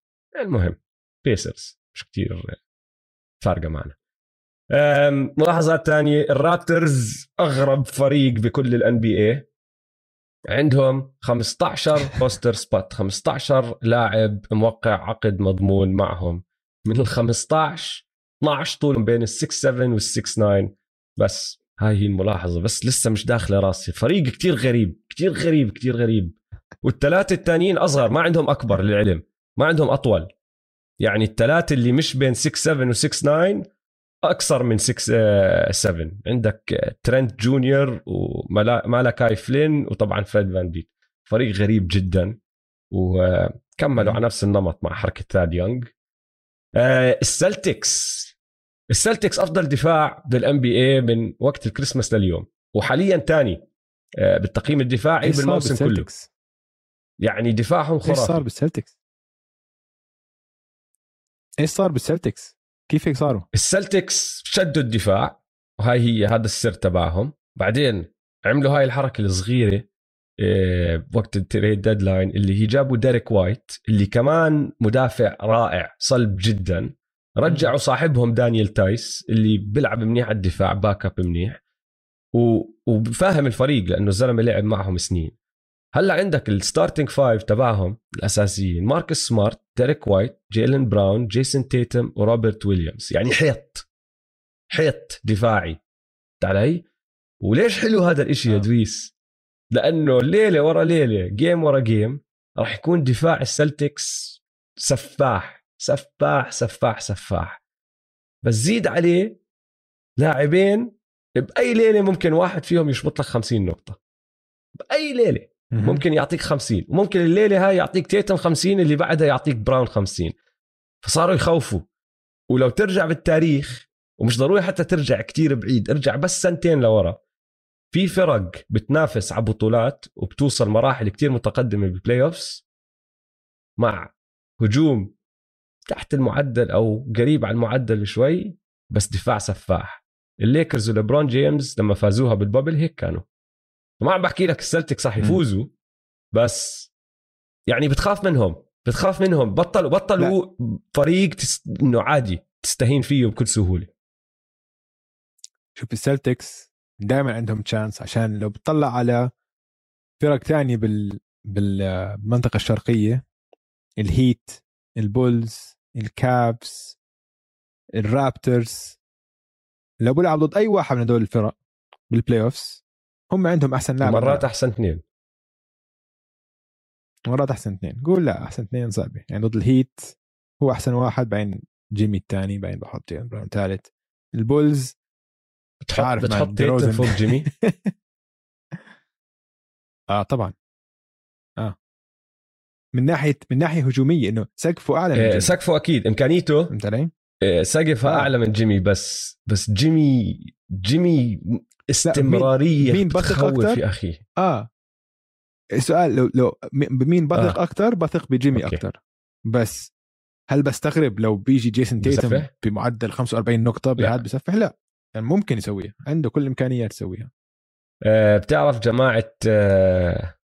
المهم بيسرز مش كتير فارقة معنا. ملاحظات ثانية الرابترز أغرب فريق بكل ال NBA عندهم 15 roster spot 15 لاعب موقع عقد مضمون معهم. من ال 15 12 طولهم بين ال 6 7 وال 6 9 بس هاي هي الملاحظة. بس لسه مش داخلة راسي. فريق كتير غريب كتير غريب كتير غريب. والثلاثة الثانيين أصغر ما عندهم أكبر للعلم ما عندهم أطول. يعني الثلاثة اللي مش بين 6 7 و 6 9 أكثر من 6 7 آه، عندك ترنت جونيور ومالاكاي فلين وطبعا فريد فان بيت فريق غريب جدا وكملوا على نفس النمط مع حركة ثاد يونغ. آه، السلتكس. السلتكس أفضل دفاع بال NBA من وقت الكريسماس لليوم. وحاليا ثاني آه، بالتقييم الدفاعي بالموسم كله. يعني دفاعهم خرافي إيش صار بالسلتكس؟ إيش صار بالسلتكس؟ كيف هيك صاروا؟ السلتكس شدوا الدفاع وهاي هي هذا السر تبعهم. بعدين عملوا هاي الحركة الصغيرة إيه وقت ال trade deadline اللي هي جابوا ديريك وايت اللي كمان مدافع رائع صلب جدا. رجعوا صاحبهم دانيال تايس اللي بيلعب منيح على الدفاع backup منيح. وفاهم الفريق لأنه الزلمة لعب معهم سنين. هلا عندك ال starting five تبعهم الأساسيين ماركس سمارت ديريك وايت جيلن براون جيسون تيتم وروبرت ويليامز. يعني حيط حيط دفاعي. علي وليش حلو هذا الإشي يا آه. دويس؟ لأنه ليلة ورا ليلة game ورا game راح يكون دفاع السلتكس سفاح سفاح سفاح سفاح. بس زيد عليه لاعبين بأي ليلة ممكن واحد فيهم يشبط لك 50 نقطة. بأي ليلة. ممكن يعطيك 50 وممكن الليلة هاي يعطيك تيتم 50 اللي بعدها يعطيك براون 50 فصاروا يخوفوا. ولو ترجع بالتاريخ ومش ضروري حتى ترجع كتير بعيد ارجع بس سنتين لورا. في فرق بتنافس على بطولات وبتوصل مراحل كتير متقدمة بال playoffs مع هجوم تحت المعدل أو قريب على المعدل شوي بس دفاع سفاح. الليكرز وليبرون جيمس لما فازوها بال bubble هيك كانوا. ما عم بحكي لك السلتكس راح يفوزوا بس يعني بتخاف منهم بتخاف منهم. بطلوا بطلوا لا. فريق تس... إنه عادي تستهين فيه بكل سهولة. شوف السلتكس دائما عندهم chance عشان لو بتطلع على فرق ثانية بال بالمنطقة الشرقية الهيت البولز الكافس الرابترز لو بيلعب ضد أي واحد من هدول الفرق بال playoffs هم عندهم أحسن لاعب مرات أحسن اثنين. مرات أحسن اثنين. قول لا أحسن اثنين صعبة. يعني ضد الهيت هو أحسن واحد بعدين جيمي الثاني بعدين بحط جيلن براون ثالث. البولز بتحط عارف بتحط فوق جيمي؟ آه طبعا. آه. من ناحيه من ناحية هجومية إنه سقفه أعلى من آه، جيمي. سقفه أكيد. إمكانيته فهمت علي؟ آه، سقفه آه. أعلى من جيمي بس بس جيمي جيمي استمرارية مين بثق أكثر يا أخي. آه. السؤال لو لو بمين بثق آه. أكثر بثق بجيمي أكثر بس هل بستغرب لو بيجي جيسون تيتم بمعدل 45 نقطة بهذا بسفح لا. يعني ممكن يسويها. عنده كل الامكانيات يسويها. أه بتعرف جماعة أه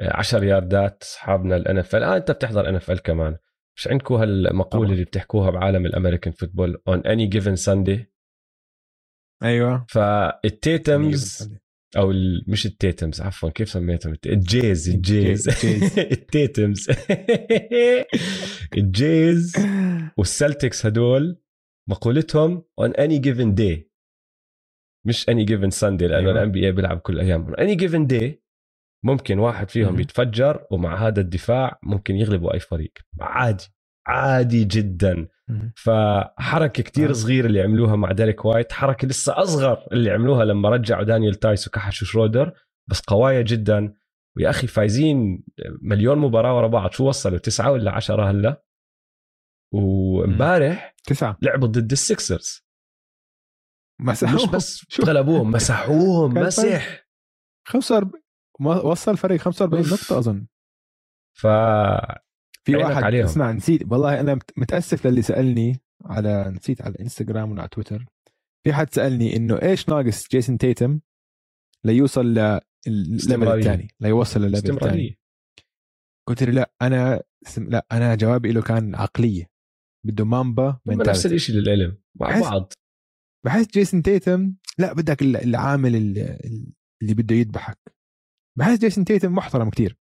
10 ياردات أصحابنا الان اف آه أنت بتحضر ان اف كمان. مش عندكم هالمقولة اللي بتحكوها بعالم ال American football on any given Sunday أيوه. فالتيتمز أو مش التيتمز عفوا كيف سميتهم؟ الجيز الجيز. التيتمز. الجيز والسلتكس هدول مقولتهم on any given day. مش any given Sunday لأنه أيوة. ال NBA بيلعب كل ايامهم any given day ممكن واحد فيهم. يتفجر ومع هذا الدفاع ممكن يغلبوا أي فريق. عادي عادي جدا. فحركة كتير آه. صغيرة اللي عملوها مع ديريك وايت حركة لسه أصغر اللي عملوها لما رجعوا دانيال تايس وكحشوا شرودر بس قوايا جدا. ويا أخي فايزين مليون مباراة ورا بعض شو وصلوا؟ تسعة ولا عشرة هلا؟ وامبارح تسعة. لعبوا ضد السكسرز مسحوهم. مش بس شو؟ غلبوهم مسحوهم مسح. 45 ما- وصل فريق 45 أوف. نقطة أظن. ف في واحد عليهم. اسمع نسيت والله أنا مت- متأسف للي سألني على نسيت على الانستغرام ولا على تويتر في حد سألني إنه إيش ناقص جيسون تيتم ليوصل للليفل. الثاني ليوصل للليفل الثاني. قلت له لا سم- لا أنا جوابي له كان عقلية. بده mamba نفس. الشيء للعلم مع بحس- بعض. بحس جيسون تيتم لا بدك ال- العامل ال- اللي بده يذبحك. بحس جيسون تيتم محترم كتير.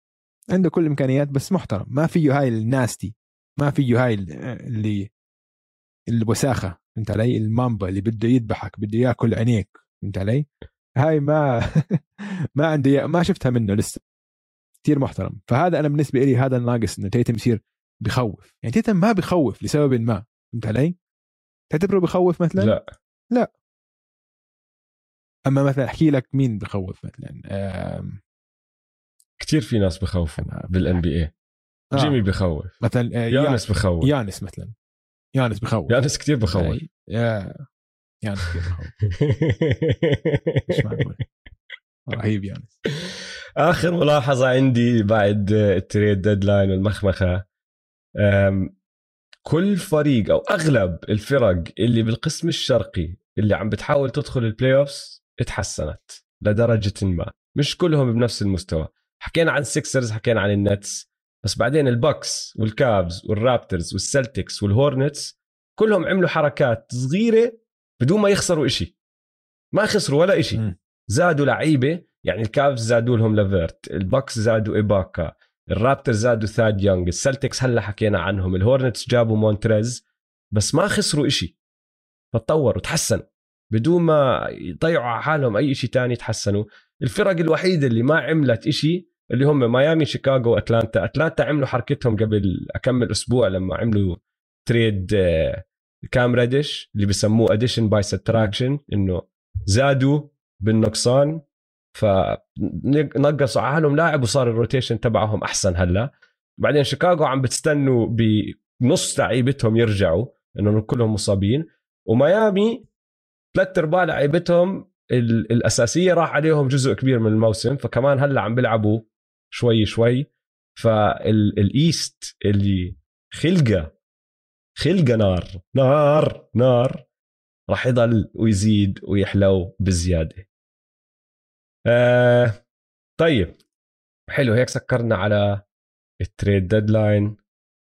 عنده كل الإمكانيات بس محترم. ما فيه هاي ال nasty. ما فيه هاي ال- اللي الوساخة فهمت علي؟ ال mamba اللي بده يذبحك بده ياكل عينيك فهمت علي؟ هاي ما ما عندي ما شفتها منه لسه. كثير محترم. فهذا أنا بالنسبة لي هذا الناقص إنه تيتم يصير بخوف. يعني تيتم ما بخوف لسبب ما فهمت علي؟ تعتبره بخوف مثلا؟ لا. أما مثلا أحكي لك مين بخوف مثلا. آم، كتير في ناس بخوفوا بال NBA جيمي بخوف. مثلا آه، يانس بخوف. يانس مثلا. يانس بخوف. يانس كتير بخوف. يا يانس كثير بخوف. مش معقول رهيب يانس. آخر ملاحظة عندي بعد ال trade deadline والمخمخة كل فريق أو أغلب الفرق اللي بالقسم الشرقي اللي عم بتحاول تدخل ال playoffs اتحسنت لدرجة ما. مش كلهم بنفس المستوى. حكينا عن السكسرز حكينا عن النتس بس بعدين البوكس والكافز والرابترز والسلتكس والهورنتس كلهم عملوا حركات صغيرة بدون ما يخسروا إشي. ما خسروا ولا إشي. زادوا لعيبة يعني الكافز زادوا لهم لافيرت البوكس زادوا ايباكا الرابتر زادوا ثاد يونغ السلتكس هلأ حكينا عنهم الهورنتس جابوا مونتريز بس ما خسروا إشي. فتطوروا تحسنوا. بدون ما يضيعوا على حالهم أي شيء تاني تحسنوا. الفرق الوحيدة اللي ما عملت إشي اللي هم ميامي شيكاغو واتلانتا أتلانتا عملوا حركتهم قبل اكمل أسبوع لما عملوا trade آه، كام ريدش اللي بسموه addition by subtraction إنه زادوا بالنقصان. فنقصوا على حالهم لاعب وصار ال rotation تبعهم أحسن هلا. بعدين شيكاغو عم بتستنوا بنص لعيبتهم يرجعوا انه كلهم مصابين. وميامي ثلاث أرباع لعيبتهم ال- الأساسية راح عليهم جزء كبير من الموسم. فكمان هلا عم بيلعبوا شوي شوي. فال East اللي خلقه خلقه نار نار نار راح يضل ويزيد ويحلو بزيادة. آه طيب. حلو هيك سكرنا على ال trade deadline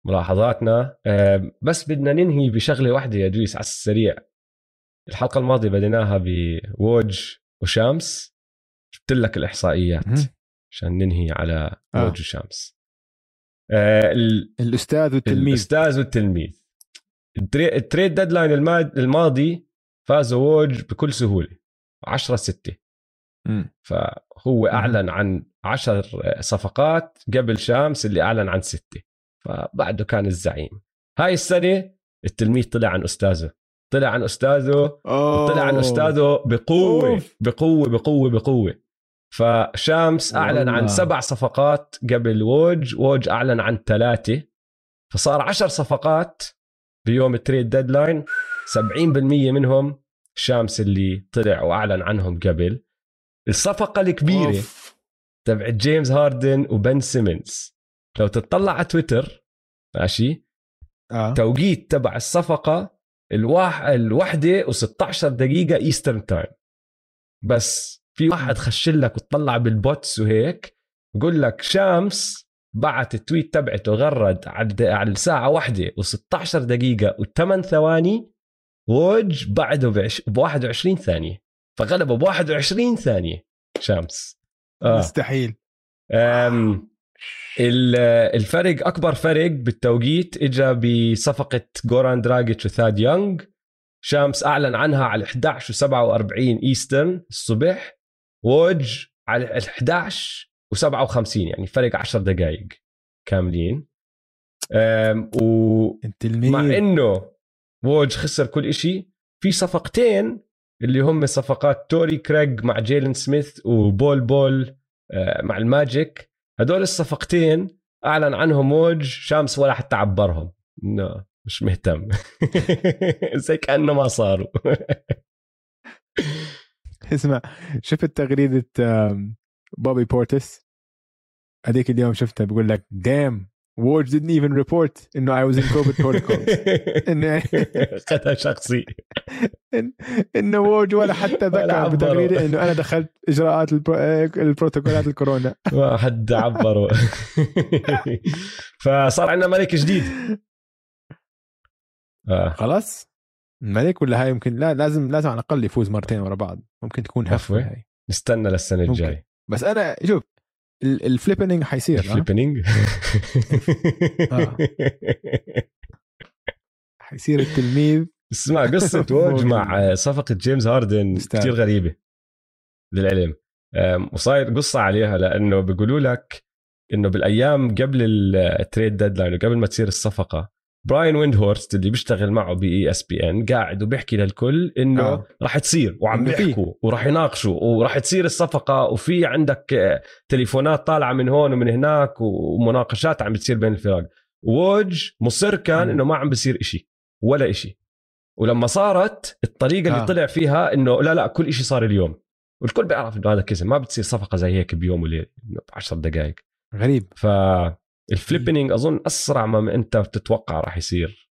ملاحظاتنا. آه بس بدنا ننهي بشغلة واحدة يا دويس على السريع. الحلقة الماضية بديناها بووج وشامس جبت لك الإحصائيات. عشان ننهي على آه. ووج وشامس آه ال- الأستاذ والتلميذ. الأستاذ والتلميذ. ال tra- ال trade deadline الماد- الماضي فازوا ووج بكل سهولة. 10 6 مم. فهو أعلن عن 10 صفقات قبل شامس اللي أعلن عن ستة. فبعده كان الزعيم. هاي السنة التلميذ طلع عن أستاذه. طلع عن أستاذه طلع عن. أستاذه بقوة. أوف. بقوة بقوة بقوة. فشامس أعلن عن والله. سبع صفقات قبل ووج. ووج أعلن عن ثلاثة. فصار عشر صفقات بيوم ال trade deadline. 70% منهم شامس اللي طلع وأعلن عنهم قبل. الصفقة الكبيرة. تبعت جيمس هاردن وبن سيمنز. لو تطلع على تويتر ماشي؟ آه. توقيت تبع الصفقة الواح الوحدة و16 دقيقة Eastern time بس في واحد خش لك وطلع بال bots وهيك بقول لك شامس بعت ال tweet تبعته غرد على الساعة واحدة و16 دقيقة و8 ثواني ووج بعده ب 21 ثانية. فغلبه ب 21 ثانية شامس. آه. مستحيل. أم ال- الفرق أكبر فرق بالتوقيت اجى بصفقة جوران دراجيتش وثاد يونغ. شامس أعلن عنها على 11 و47 Eastern الصبح. Woj على ال 11 و57 يعني فرق 10 دقائق كاملين. أنت الميل إنه Woj خسر كل إشي في صفقتين اللي هم صفقات توري كريج مع جيلن سميث وبول بول آه، مع الماجيك. هدول الصفقتين أعلن عنهم Woj شامس ولا حتى عبرهم. انه مش مهتم. زي كأنه ما صاروا. اسمع شفت تغريدة آم، بوبي بورتس هذيك اليوم شفتها بيقول لك damn Woj didn't even report إنه I was in COVID protocol. إنه خدها شخصي. إنه وورد ولا حتى ذكر. بتغريدة إنه أنا دخلت إجراءات البرو... آه، البروتوكولات الكورونا. ما حد عبره. فصار عندنا ملك جديد. آه. خلاص؟ الملك ولا هاي يمكن لا لازم لازم على الأقل يفوز مرتين ورا بعض ممكن تكون هفوه؟ هاي نستنى للسنة ممكن. الجاي بس أنا شوف ال- الفليبنينج حيصير؟ الفليبنينج آه. حيصير التلميذ اسمع قصة ووج مع صفقة جيمس هاردن. كتير غريبة للعلم وصاير قصة عليها لأنه بيقولوا لك إنه بالأيام قبل ال trade deadline وقبل ما تصير الصفقة براين ويندهورست اللي بيشتغل معه ب ESPN قاعد وبيحكي للكل إنه آه. راح تصير وعم. بيحكوا وراح يناقشوا وراح تصير الصفقة وفي عندك تليفونات طالعة من هون ومن هناك ومناقشات عم بتصير بين الفرق Woj مصر كان. إنه ما عم بصير إشي ولا إشي ولما صارت الطريقة اللي آه. طلع فيها إنه لا لا كل إشي صار اليوم والكل بيعرف إنه هذا كذب ما بتصير صفقة زي هيك بيوم وليله ب 10 دقائق غريب فال flippening أظن أسرع ما أنت بتتوقع راح يصير.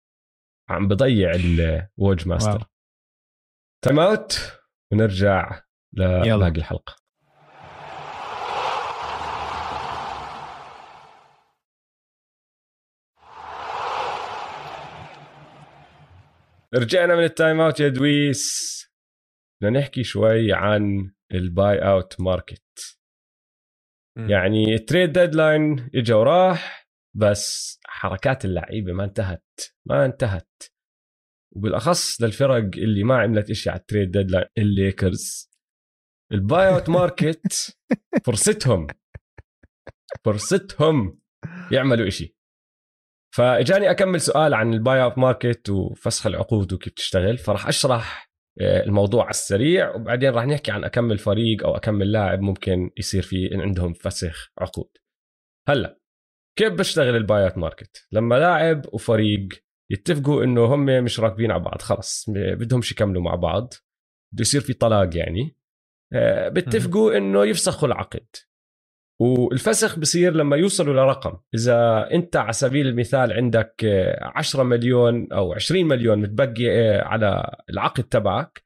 عم بضيع الووج ماستر. timeout ونرجع. لباقي الحلقة. رجعنا من ال timeout يا دويس. بدنا نحكي شوي عن ال buyout market يعني ال trade deadline اجى وراح بس حركات اللعيبة ما انتهت ما انتهت. وبالأخص للفرق اللي ما عملت إشي على ال trade deadline الليكرز. ال buyout market فرصتهم فرصتهم يعملوا إشي. فإجاني أكمل سؤال عن ال buyout market وفسخ العقود وكيف تشتغل فراح أشرح الموضوع على السريع وبعدين راح نحكي عن أكمل فريق أو أكمل لاعب ممكن يصير في عندهم فسخ عقود. هلأ كيف بشتغل ال buyout market؟ لما لاعب وفريق يتفقوا إنه هم مش راكبين على بعض خلص بدهمش يكملوا مع بعض بده يصير في طلاق يعني آه، بيتفقوا إنه يفسخوا العقد. والفسخ بصير لما يوصلوا لرقم. إذا أنت على سبيل المثال عندك آه، 10 مليون أو 20 مليون متبقي آه، على العقد تبعك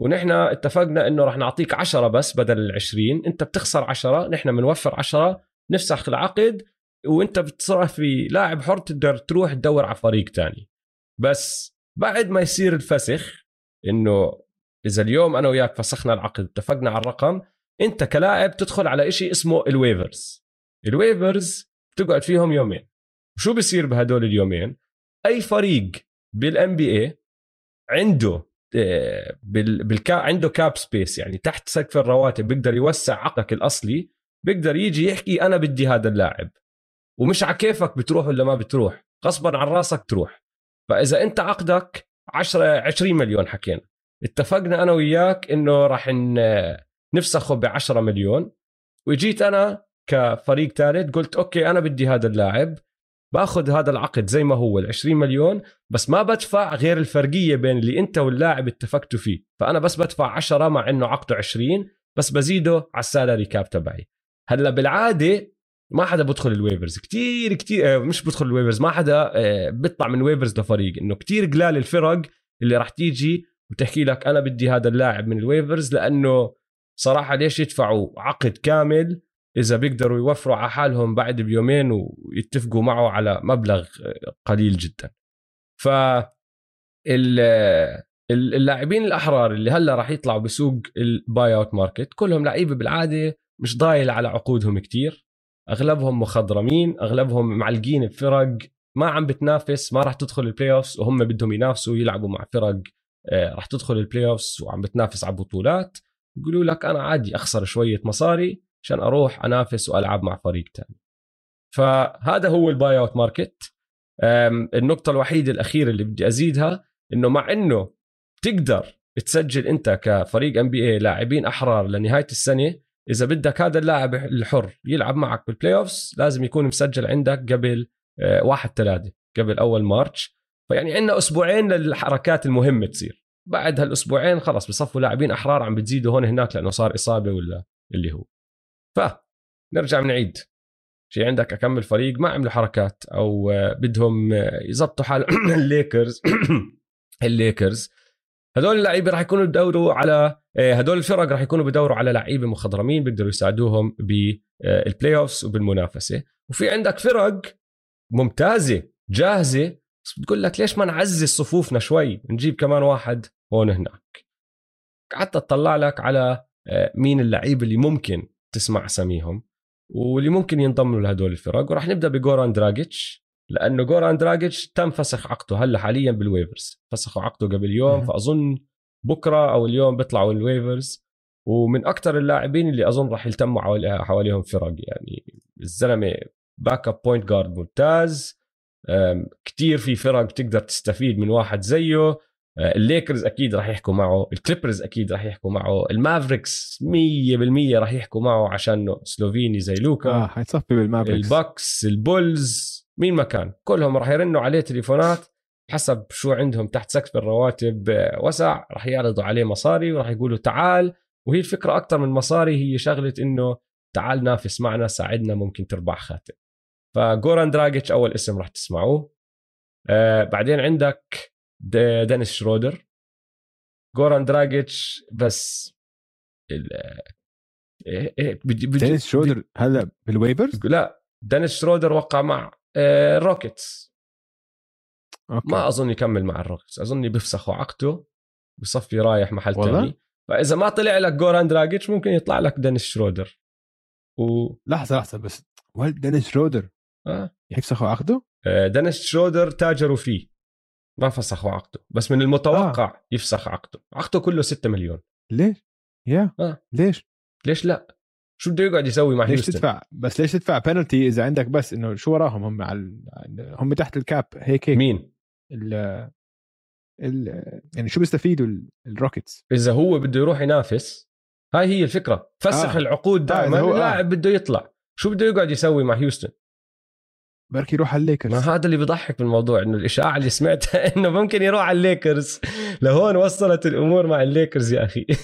ونحن اتفقنا إنه رح نعطيك 10 بس بدل ال 20 أنت بتخسر 10 نحن بنوفر 10 نفسخ العقد وأنت بتصرف في لاعب حر تقدر تروح تدور على فريق تاني. بس بعد ما يصير الفسخ إنه إذا اليوم أنا وياك فسخنا العقد اتفقنا على الرقم انت كلاعب تدخل على إشي اسمه ال waivers. ال waivers بتقعد فيهم يومين. شو بصير بهدول اليومين؟ أي فريق بال NBA عنده آه، بال بالكا عنده cap space يعني تحت سقف الرواتب بيقدر يوسع عقدك الأصلي بيقدر يجي يحكي أنا بدي هذا اللاعب. ومش على كيفك بتروح ولا ما بتروح غصبا عن راسك تروح. فإذا أنت عقدك 10 20 مليون حكينا. اتفقنا أنا وياك إنه راح نفسخه ب 10 مليون. وجيت أنا كفريق ثالث قلت أوكي أنا بدي هذا اللاعب باخذ هذا العقد زي ما هو ال 20 مليون بس ما بدفع غير الفرقية بين اللي أنت واللاعب اتفقتوا فيه. فأنا بس بدفع 10 مع إنه عقده 20 بس بزيده على ال salary cap تبعي. هلأ بالعادة ما حدا بدخل ال waivers. كتير كتير آه، مش بدخل ال waivers ما حدا آه، بيطلع من waivers لفريق. إنه كتير قلال الفرق اللي راح تيجي وتحكي لك أنا بدي هذا اللاعب من ال waivers لأنه صراحة ليش يدفعوا عقد كامل إذا بيقدروا يوفروا على حالهم بعد بيومين ويتفقوا معه على مبلغ قليل جدا. ف ال- اللاعبين الأحرار اللي هلأ راح يطلعوا بسوق ال buyout market كلهم لعيبة بالعادة مش ضايل على عقودهم كتير. أغلبهم مخضرمين أغلبهم معلقين بفرق ما عم بتنافس ما راح تدخل ال playoffs وهم بدهم ينافسوا يلعبوا مع فرق آه، راح تدخل ال playoffs وعم بتنافس على بطولات يقولوا لك أنا عادي أخسر شوية مصاري عشان أروح أنافس وألعب مع فريق تاني. فهذا هو ال buyout market النقطة الوحيدة الأخيرة اللي بدي أزيدها إنه مع إنه تقدر تسجل أنت كفريق NBA لاعبين أحرار لنهاية السنة إذا بدك هذا اللاعب الحر يلعب معك بال playoffs لازم يكون مسجل عندك قبل آه، واحد ثلاثة قبل أول March. فيعني عندنا أسبوعين للحركات المهمة تصير. بعد هالأسبوعين خلص بصفوا لاعبين أحرار عم بتزيدوا هون هناك لأنه صار إصابة ولا اللي هو. ف نرجع بنعيد. في عندك أكمل فريق ما عملوا حركات أو آه، بدهم آه، يظبطوا حال الليكرز. الليكرز. هدول اللعيبة راح يكونوا بدوروا على آه، هدول الفرق راح يكونوا بدوروا على لعيبة مخضرمين بيقدروا يساعدوهم بال playoffs وبالمنافسة. وفي عندك فرق ممتازة جاهزة بس بتقول لك ليش ما نعزز صفوفنا شوي؟ نجيب كمان واحد هون هناك. قعدت اطلع لك على مين اللعيبه اللي ممكن تسمع أساميهم واللي ممكن ينضموا لهدول الفرق. وراح نبدأ بجوران دراجيتش لأنه جوران دراجيتش تم فسخ عقده هلأ حاليا بال waivers. فسخوا عقده قبل يوم فأظن بكرة أو اليوم بيطلعوا ال waivers. ومن أكثر اللاعبين اللي أظن راح يلتموا حواليهم فرق يعني الزلمة backup point guard ممتاز كتير في فرق بتقدر تستفيد من واحد زيه. آه، الليكرز أكيد راح يحكوا معه الكليبرز أكيد راح يحكوا معه المافريكس 100% راح يحكوا معه عشانه سلوفيني زي لوكا. آه حيتصفي بالمافريكس. الباكس البولز مين ما كان. كلهم راح يرنوا عليه تليفونات حسب شو عندهم تحت سقف الرواتب. آه، وسع راح يعرضوا عليه مصاري وراح يقولوا تعال. وهي الفكرة أكثر من مصاري هي شغلة إنه تعال نافس معنا ساعدنا ممكن تربح خاتم. فجوران دراجيتش أول اسم راح تسمعوه. آه بعدين عندك دينيس شرودر جوران دراجيتش بس إيه، إيه، دينيس شرودر هلا بال waivers؟ لا دينيس شرودر وقع مع الروكيتس آه، okay. ما أظن يكمل مع الروكيتس أظن بيفسخوا عقده بصفي رايح محل ثاني فإذا ما طلع لك جوران دراجيتش ممكن يطلع لك دينيس شرودر و لحظة لحظة بس ولد دينيس شرودر آه. يفسخوا عقده؟ آه دينيس شرودر تاجروا فيه ما فسخوا عقده بس من المتوقع آه. يفسخ عقده. عقده كله 6 مليون. ليش؟ يا. آه. ليش؟ ليش لا؟ شو بده يقعد يسوي مع ليش هيوستن؟ تدفع؟ بس ليش تدفع بينالتي إذا عندك بس إنه شو وراهم هم على هم تحت ال cap؟ هيك هيك. مين؟ ال ال يعني شو بيستفيدوا الروكيتس إذا هو بده يروح ينافس هاي هي الفكرة. فسخ آه. العقود دائما آه. اللاعب آه. بده يطلع. شو بده يقعد يسوي مع هيوستن؟ بركي يروح على الليكرز. ما هذا اللي بيضحك بالموضوع إنه الإشاعة اللي سمعتها إنه ممكن يروح على الليكرز. لهون وصلت الأمور مع الليكرز يا أخي.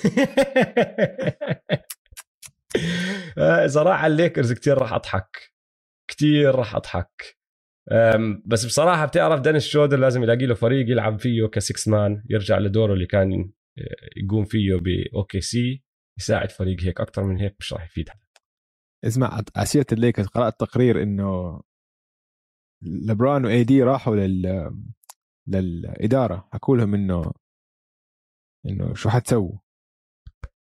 آه، إذا راح على الليكرز كثير راح أضحك. كثير راح أضحك. بس بصراحة بتعرف دينيس شرودر لازم يلاقي له فريق يلعب فيه six man يرجع لدوره اللي كان آه، يقوم فيه باوكي سي يساعد فريق هيك أكثر من هيك مش راح يفيد حدا اسمع عسيرة الليكرز قرأت تقرير إنه لبران وإي دي راحوا لل للإدارة. حكوا لهم إنه إنه شو حتسووا.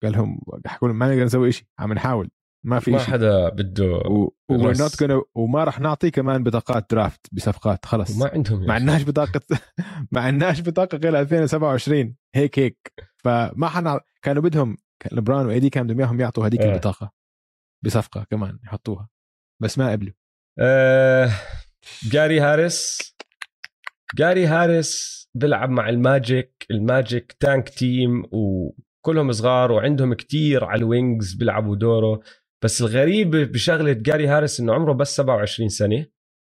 قال لهم حكوا لهم ما نقدر نسوي شيء عم نحاول. ما في ما حدا بده و... نوت وما راح نعطي كمان بطاقات درافت بصفقات. خلص. ما عندهم ما عندناش بطاقة ما عندناش بطاقة غير 2027 هيك هيك. فما حنا كانوا بدهم لبران و AD كانوا بدهم إياهم يعطوا هذيك آه. البطاقة. بصفقة كمان يحطوها. بس ما قبلوا. آه. جاري هاريس. جاري هاريس بيلعب مع الماجيك. الماجيك tank team وكلهم صغار وعندهم كتير على ال wings بيلعبوا دوره. بس الغريب بشغلة جاري هاريس إنه عمره بس 27 سنة.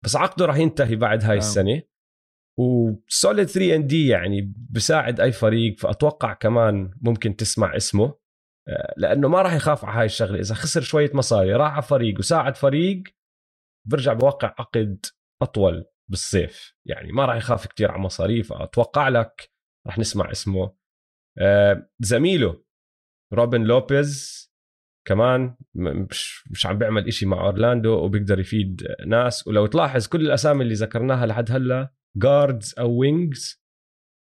بس عقده راح ينتهي بعد هاي السنة. و solid 3 and D يعني بساعد أي فريق. فأتوقع كمان ممكن تسمع اسمه. آه، لأنه ما راح يخاف على هاي الشغلة. إذا خسر شوية مصاري راح على فريق وساعد فريق برجع بوقع عقد أطول بالصيف. يعني ما راح يخاف كتير على مصاريف أتوقع لك راح نسمع اسمه. آه زميله روبن لوبيز كمان مش مش عم بيعمل إشي مع أورلاندو وبيقدر يفيد ناس. ولو تلاحظ كل الأسامي اللي ذكرناها لحد هلأ guards أو wings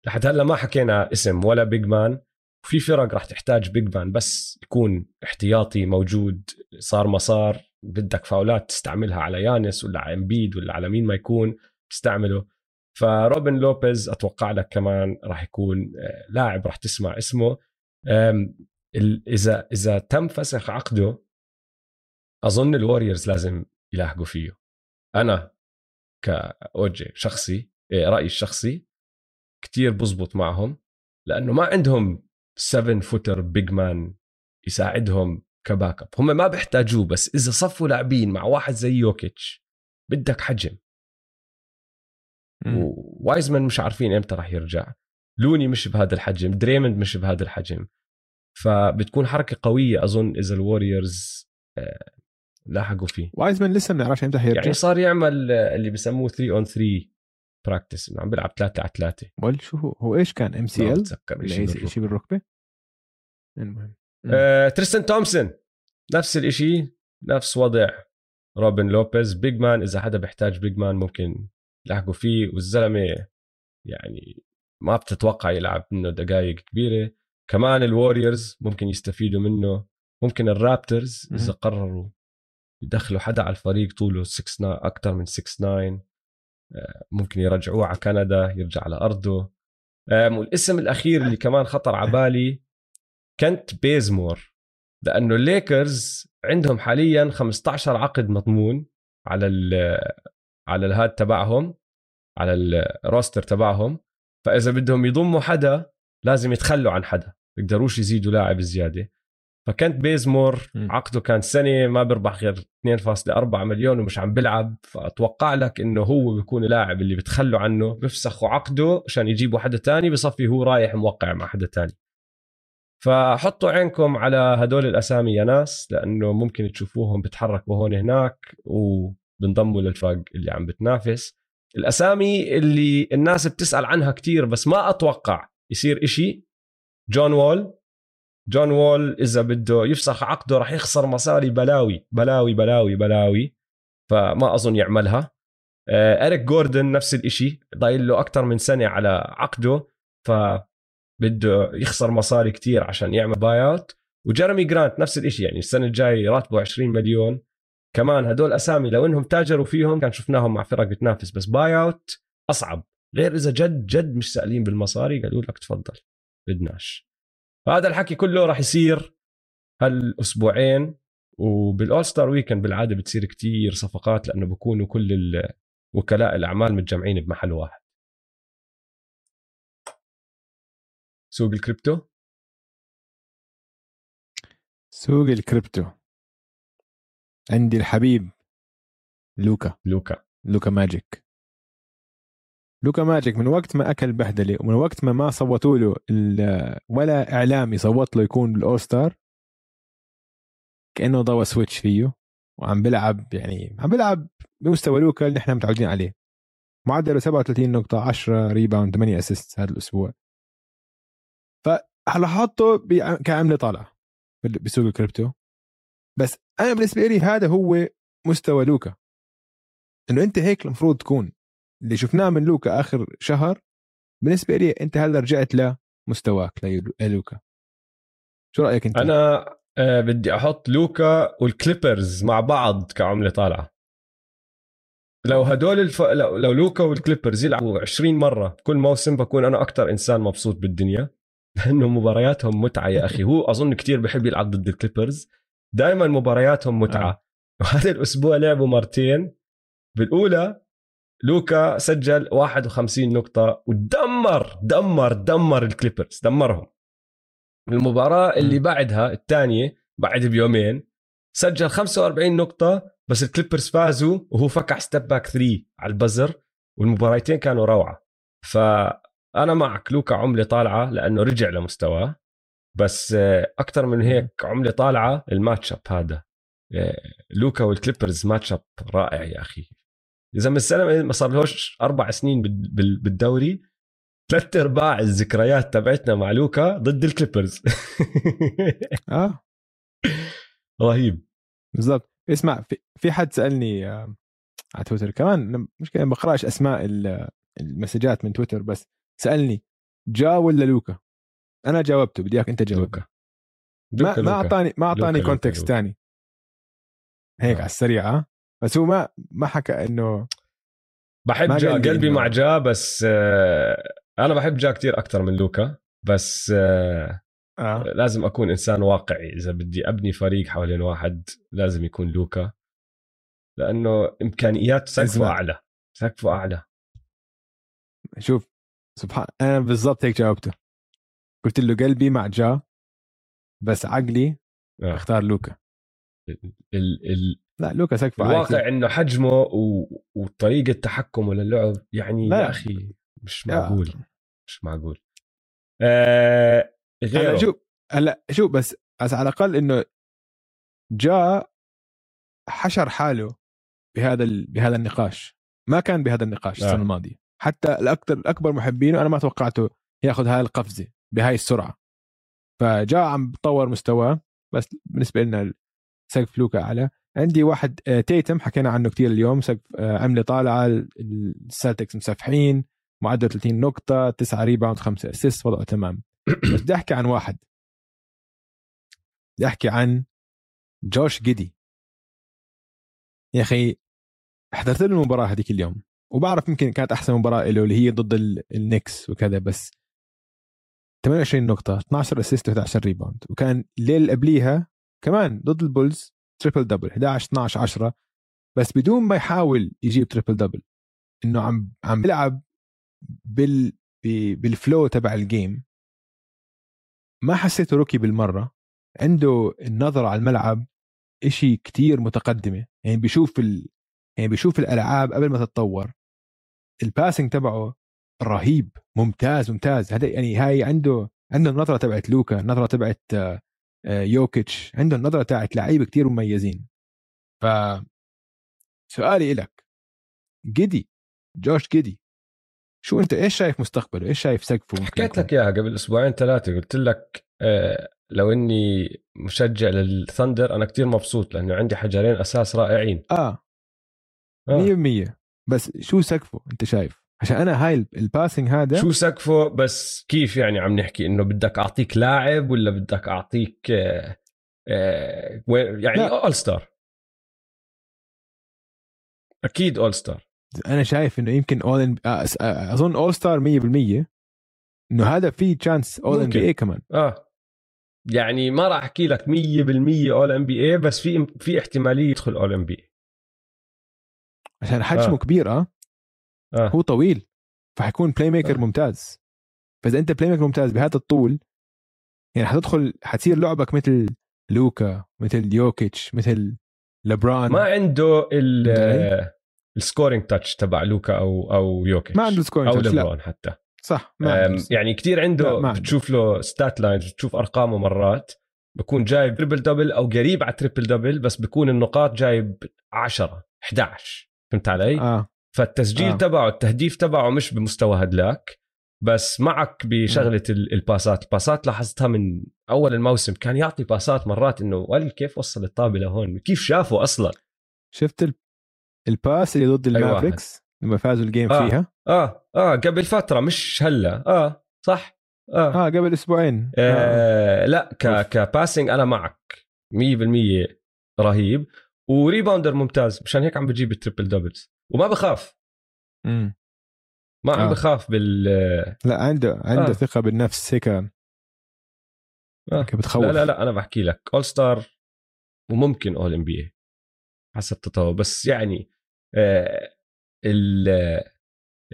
لحد هلأ ما حكينا اسم ولا big man وفي فرق راح تحتاج big man بس يكون احتياطي موجود صار ما صار بدك فاولات تستعملها على يانس ولا على إمبيد ولا على مين ما يكون تستعمله. فروبن لوبيز أتوقع لك كمان راح يكون آه، لاعب راح تسمع اسمه. إذا إذا تم فسخ عقده أظن الوريورز لازم يلاحقوا فيه. أنا كأوجي شخصي إيه، رأيي الشخصي كتير بزبط معهم لأنه ما عندهم 7 footer big man يساعدهم ك backup هم ما بيحتاجوه بس إذا صفوا لاعبين مع واحد زي يوكيتش بدك حجم. وايزمان مش عارفين إمتى راح يرجع. لوني مش بهذا الحجم دريموند مش بهذا الحجم. فبتكون حركة قوية أظن إذا الوريورز آه، لاحقوا فيه. وايزمان لسه ما بنعرفش إمتى حيرجع يعني صار يعمل اللي بسموه 3 on 3 practice إنه عم بيلعب 3 على 3 وال شو هو هو إيش كان؟ MCL شيء بالركبة؟ المهم. آه، تريستن تومسون. نفس الشيء نفس وضع روبن لوبيز. big man إذا حدا بيحتاج big man ممكن يلحقوا فيه. والزلمة يعني ما بتتوقع يلعب منه دقائق كبيرة. كمان الوريورز ممكن يستفيدوا منه. ممكن الرابترز إذا قرروا يدخلوا حدا على الفريق طوله 6 أكثر من 6 9 آه، ممكن يرجعوه على كندا يرجع على أرضه. والاسم الأخير اللي كمان خطر على بالي كنت بيزمور لأنه الليكرز عندهم حاليا 15 عقد مضمون على ال على الهاد تبعهم على الروستر تبعهم. فإذا بدهم يضموا حدا لازم يتخلوا عن حدا بيقدروش يزيدوا لاعب زيادة. فكنت بيزمور عقده كان سنة ما بيربح غير 2.4 مليون ومش عم بيلعب. فأتوقع لك إنه هو بيكون اللاعب اللي بتخلوا عنه بيفسخوا عقده عشان يجيبوا حدا تاني بصفي هو رايح موقع مع حدا تاني. فحطوا عينكم على هدول الأسامي يا ناس لأنه ممكن تشوفوهم بتحركوا هون هناك وبنضموا للفرق اللي عم بتنافس. الأسامي اللي الناس بتسأل عنها كتير بس ما أتوقع يصير إشي جون وول. جون وول إذا بده يفسخ عقده راح يخسر مصاري بلاوي بلاوي بلاوي بلاوي فما أظن يعملها. آه، إريك جوردن نفس الإشي ضايل له أكثر من سنة على عقده ف بده يخسر مصاري كتير عشان يعمل buyout وجيرمي جرانت نفس الشيء يعني السنة الجاي راتبه 20 مليون. كمان هدول أسامي لو إنهم تاجروا فيهم كان شفناهم مع فرق بتنافس بس buyout أصعب. غير إذا جد جد مش سائلين بالمصاري قالوا لك تفضل بدناش. فهذا الحكي كله راح يصير هالأسبوعين وبال All-Star Weekend بالعادة بتصير كتير صفقات لأنه بكونوا كل وكلاء الأعمال متجمعين بمحل واحد. سوق الكريبتو؟ سوق الكريبتو. عندي الحبيب لوكا. لوكا. لوكا ماجيك. لوكا ماجيك من وقت ما أكل بهدلة ومن وقت ما ما صوتوا له ولا إعلامي صوت له يكون بال All-Star كأنه ضوى switch فيه وعم بيلعب يعني عم بيلعب بمستوى لوكا اللي إحنا متعودين عليه. معدله 37 نقطة 10 rebound 8 assist هذا الأسبوع. فهلا حاطه كعمله طالعه بسوق الكريبتو. بس أنا بالنسبة لي هذا هو مستوى لوكا. إنه أنت هيك المفروض تكون. اللي شفناه من لوكا آخر شهر بالنسبة لي أنت هلا رجعت لمستواك لوكا شو رأيك أنت؟ أنا آه بدي أحط لوكا والكليبرز مع بعض كعملة طالعة. لو هدول الف... لو, لو لوكا والكليبرز يلعبوا 20 مرة كل موسم بكون أنا أكثر إنسان مبسوط بالدنيا. لأنه مبارياتهم متعة يا أخي. هو أظن كتير بحب يلعب ضد الكليبرز. دائما مبارياتهم متعة. آه. وهذا الأسبوع لعبوا مرتين. بالأولى لوكا سجل 51 نقطة ودمر دمر دمر الكليبرز. دمرهم. المباراة اللي بعدها الثانية بعد بيومين سجل 45 نقطة بس الكليبرز فازوا وهو فكح step back 3 على ال buzzer والمباراتين كانوا روعة. فأنا معك لوكا عملة طالعة لأنه رجع لمستواه بس أكثر من هيك عملة طالعة ال matchup هذا. لوكا والكليبرز matchup رائع يا أخي. إذا من السنة ما صار لهوش أربع سنين بالدوري ثلاث أرباع الذكريات تبعتنا مع لوكا ضد الكليبرز. آه. رهيب. بالضبط. اسمع في, في حد سألني آه، على تويتر كمان مشكلة ما بقراش أسماء المسجات من تويتر بس. سألني جا ولا لوكا؟ أنا جاوبته بدي إياك أنت تجاوب لوكا. ما لوكا، ما. اعطاني ما أعطاني context. ثاني هيك آه. على السريع ها بس هو ما ما حكى إنه بحب جا قلبي مع جا بس آه أنا بحب جا كتير أكثر من لوكا بس آه آه. لازم أكون إنسان واقعي. إذا بدي أبني فريق حوالين واحد لازم يكون لوكا لأنه إمكانيات سقفه. أعلى. سقفه أعلى. شوف سبحان أنا بالضبط هيك جاوبته قلت له قلبي مع جا بس عقلي آه. اختار لوكا ال ال لا لوكا عالي الواقع. إنه حجمه و... وطريقة تحكمه للعب يعني لا. يا أخي مش. معقول مش معقول آه غيره هلا شوف هلا شوف بس بس على الأقل إنه جا حشر حاله بهذا ال... بهذا النقاش ما كان بهذا النقاش آه. السنة الماضية حتى الاكثر الأكبر محبينه أنا ما توقعته ياخذ هاي القفزة بهاي السرعة. فجا عم بطور مستواه بس بالنسبة لنا سقف لوكا أعلى. عندي واحد آه، تيتم حكينا عنه كتير اليوم سقف آه، عملة طالعة السلتكس مسفحين معدل 30 نقطة 9 rebound 5 assist وضعه تمام. بس بدي أحكي عن واحد. بدي أحكي عن جوش جيدي. يا أخي حضرت له المباراة هذيك اليوم. وبعرف يمكن كانت أحسن مباراة له اللي هي ضد ال- النكس وكذا بس 28 نقطة 12 assist و11 rebound وكان الليلة اللي قبليها كمان ضد البولز triple double 11 12 10 بس بدون ما يحاول يجيب triple double إنه عم عم بيلعب بال بال flow تبع ال game ما حسيته rookie بالمرة. عنده النظرة على الملعب إشي كتير متقدمة. يعني بيشوف ال... يعني بيشوف الألعاب قبل ما تتطور. ال passing تبعه رهيب ممتاز ممتاز. هذا يعني هاي عنده عنده النظرة تبعت لوكا النظرة تبعت آه، يوكيتش عنده النظرة تبعت لعيبة كتير مميزين. ف سؤالي إلك جدي جوش جدي شو أنت إيش شايف مستقبله؟ إيش شايف سقفه حكيت؟ لك إياها قبل أسبوعين ثلاثة قلت لك آه لو إني مشجع للثندر أنا كتير مبسوط لأنه عندي حجرين أساس رائعين. آه. آه. 100% بس شو سقفه انت شايف؟ عشان أنا هاي ال passing هذا شو سقفه؟ بس كيف يعني عم نحكي؟ إنه بدك أعطيك لاعب ولا بدك أعطيك آه آه يعني. All-Star أكيد اول ستار أنا شايف إنه يمكن اول أظن اول ستار 100% إنه هذا في تشانس اول ان ممكن. بي اي كمان. آه. يعني ما راح أحكي لك 100% اول ام بي اي بس في في احتمالية يدخل اول ام بي عشان حجمه آه. كبير آه آه هو طويل فحيكون بلاي ميكر آه. ممتاز فإذا أنت بلاي ميكر ممتاز بهذا الطول يعني حتدخل حتصير لعبك مثل لوكا مثل يوكيتش مثل لبران ما عنده ال؟ آه، ال scoring touch تبع لوكا أو أو يوكيتش ما عنده scoring أو touch، لا حتى صح ما عنده. يعني كتير عنده ما عنده. بتشوف له stat lines بتشوف أرقامه مرات بكون جايب triple double أو قريب على triple double بس بكون النقاط جايب 10 11 فهمت علي؟ آه فالتسجيل آه. آه. تبعه التهديف تبعه مش بمستوى هدلاك بس معك بشغلة ال- الباسات الباسات لاحظتها من أول الموسم كان يعطي باسات مرات إنه ول كيف وصل الطابة لهون كيف شافه أصلا شفت ال- ال pass اللي ضد أي واحد. المافريكس لما فازوا ال game آه. فيها آه آه قبل فترة مش هلا آه صح آه, آه قبل أسبوعين آه. آه لا ك. ك passing أنا معك 100% رهيب و rebounder ممتاز مشان هيك عم بجيب ال triple doubles وما بخاف مم. ما عم آه. بخاف بال لا عنده عنده آه. ثقة بالنفس هيك آه. هيك بتخوف لا لا لا أنا بحكي لك all star وممكن اول MVP حسب تطور بس يعني آه ال-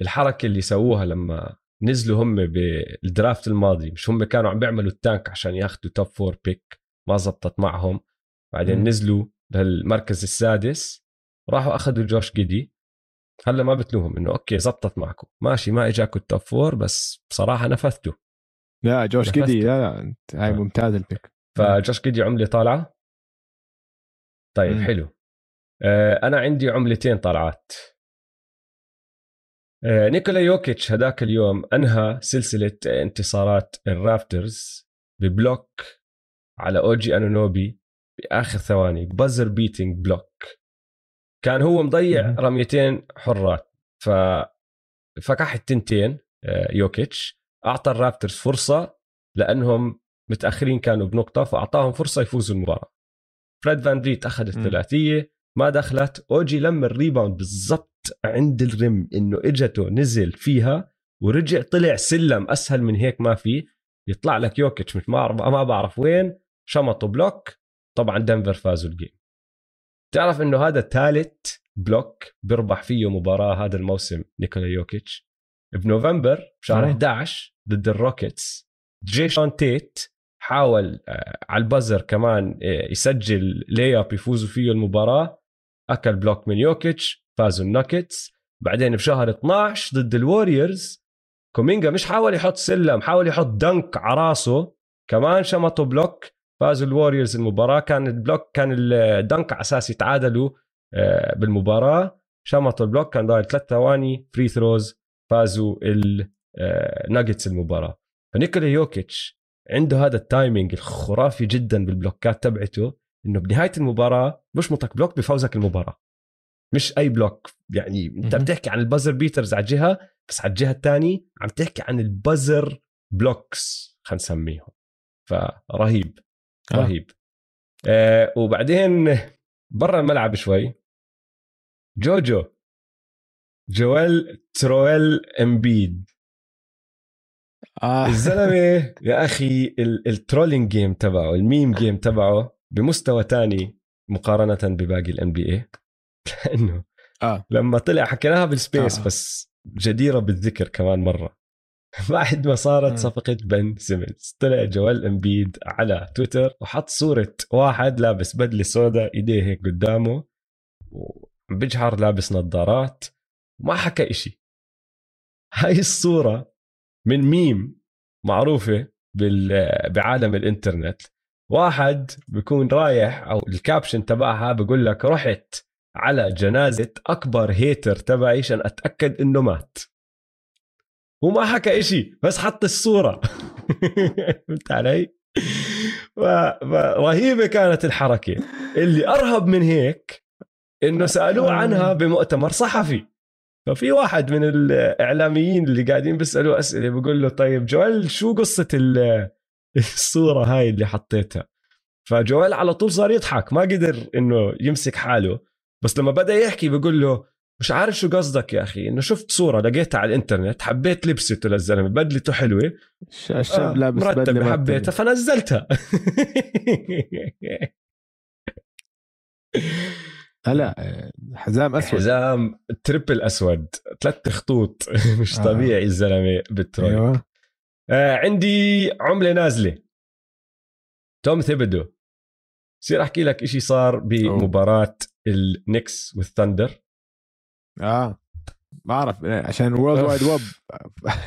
الحركة اللي سووها لما نزلوا هم بال draft الماضي مش هم كانوا عم بيعملوا ال tank عشان ياخذوا top four pick ما زبطت معهم بعدين مم. نزلوا للمركز السادس راحوا أخذوا جوش جيدي. هلأ ما بتلوهم إنه okay زبطت معكم. ماشي ما اجاكم ال top four بس بصراحة نفذتوا. لا جوش. جيدي لا لا هاي آه. ممتاز ال pick فجوش جيدي عملة طالعة؟ طيب مم. حلو. آه أنا عندي عملتين طالعات آه نيكولا يوكيتش هذاك اليوم أنهى سلسلة انتصارات الرابترز ب block على أوجي أنونوبي. بآخر ثواني buzzer beating block كان هو مضيع. رميتين حرات. ف فكح التنتين آه، يوكيتش. أعطى الرابترز فرصة لأنهم متأخرين كانوا بنقطة فأعطاهم فرصة يفوزوا المباراة. فريد فان فليت أخذ الثلاثية. ما دخلت. أوجي لم ال rebound بالضبط عند ال rim إنه إجته نزل فيها ورجع طلع سلم أسهل من هيك ما في. يطلع لك يوكيتش مش ما ما بعرف وين. شمطوا block طبعا دنفر فازوا ال game. تعرف إنه هذا ثالث block بيربح فيه مباراة هذا الموسم نيكولا يوكيتش؟ بنوفمبر شهر 11 ضد الروكيتس. جيشون تيت حاول آه، على ال buzzer كمان آه، يسجل lay up يفوزوا فيه المباراة. أكل block من يوكيتش فازوا الناجتس بعدين بشهر 12 ضد الوريورز كومينجا مش حاول يحط سلم حاول يحط dunk على راسه. كمان شمطوا block فازوا الوريورز المباراة. كان ال block كان ال dunk على أساس يتعادلوا آه، بالمباراة. شمطوا ال block كان ضايل ثلاث ثواني free throws فازوا الناجتس المباراة. فنيكولا يوكيتش عنده هذا ال timing الخرافي جدا بالبلوكات تبعته إنه بنهاية المباراة بشمطك block بفوزك المباراة. مش أي block يعني أنت بتحكي عن ال buzzer beaters على جهه بس على الجهة الثانية عم تحكي عن ال buzzer blocks خلينا نسميهم. فرهيب. آه. رهيب آه وبعدين برا الملعب شوي جوجو جويل troll إمبيد آه. الزلمة يا أخي ال trolling game تبعه ال meme game تبعه بمستوى تاني مقارنة بباقي ال NBA لأنه آه. لما طلع حكيناها بال space آه. بس جديرة بالذكر كمان مرة بعد ما صارت. صفقة بن سيمنز طلع جوال امبيد على تويتر وحط صورة واحد لابس بدلة سوداء إيديه هيك قدامه وبجحر لابس نظارات وما حكى إشي. هاي الصورة من ميم معروفة بعالم الإنترنت. واحد بيكون رايح أو الكابشن تبعها بقول لك رحت على جنازة أكبر هيتر تبعي عشان أتأكد إنه مات. وما حكى إشي بس حط الصورة. فهمت علي؟ رهيبة كانت الحركة. اللي أرهب من هيك إنه سألوه عنها بمؤتمر صحفي. ففي واحد من الإعلاميين اللي قاعدين بيسألوه أسئلة بيقول له طيب جوال شو قصة الصورة هاي اللي حطيتها؟ فجوال على طول صار يضحك ما قدر إنه يمسك حاله. بس لما بدأ يحكي بيقول له مش عارف شو قصدك يا أخي. إنه شفت صورة لقيتها على الإنترنت حبيت لبسته للزلمة بدلته حلوة. الشاب آه لابس مرتب حبيتها فنزلتها. هلا حزام أسود. حزام تريبل أسود ثلاث خطوط. مش آه. طبيعي الزلمة بال troll أيوة. آه عندي عملة نازلة. توم ثيبودو بصير أحكي لك إشي صار بمباراة النكس والثندر آه. بعرف عشان World Wide Wob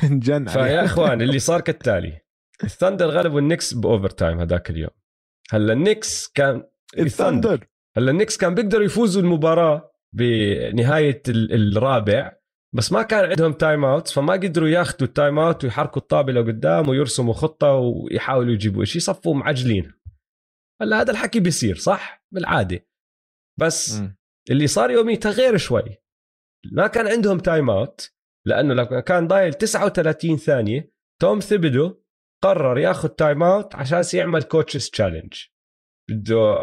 انجن فيا إخوان اللي صار كالتالي. الثندر غلبوا النكس ب overtime هذاك اليوم. هلأ النكس كان الثندر هلأ النكس كان بيقدروا يفوزوا المباراة بنهاية الرابع بس ما كان عندهم time out فما قدروا ياخذوا ال time out ويحركوا الطابه لقدام ويرسموا خطة ويحاولوا يجيبوا شيء صفوا معجلين هلأ هذا الحكي بيصير صح؟ بالعادة. بس م. اللي صار يوميتها غير شوي. ما كان عندهم time out لأنه لو كان ضايل 39 ثانية توم ثيبودو قرر ياخذ time out عشان يعمل coach's challenge بده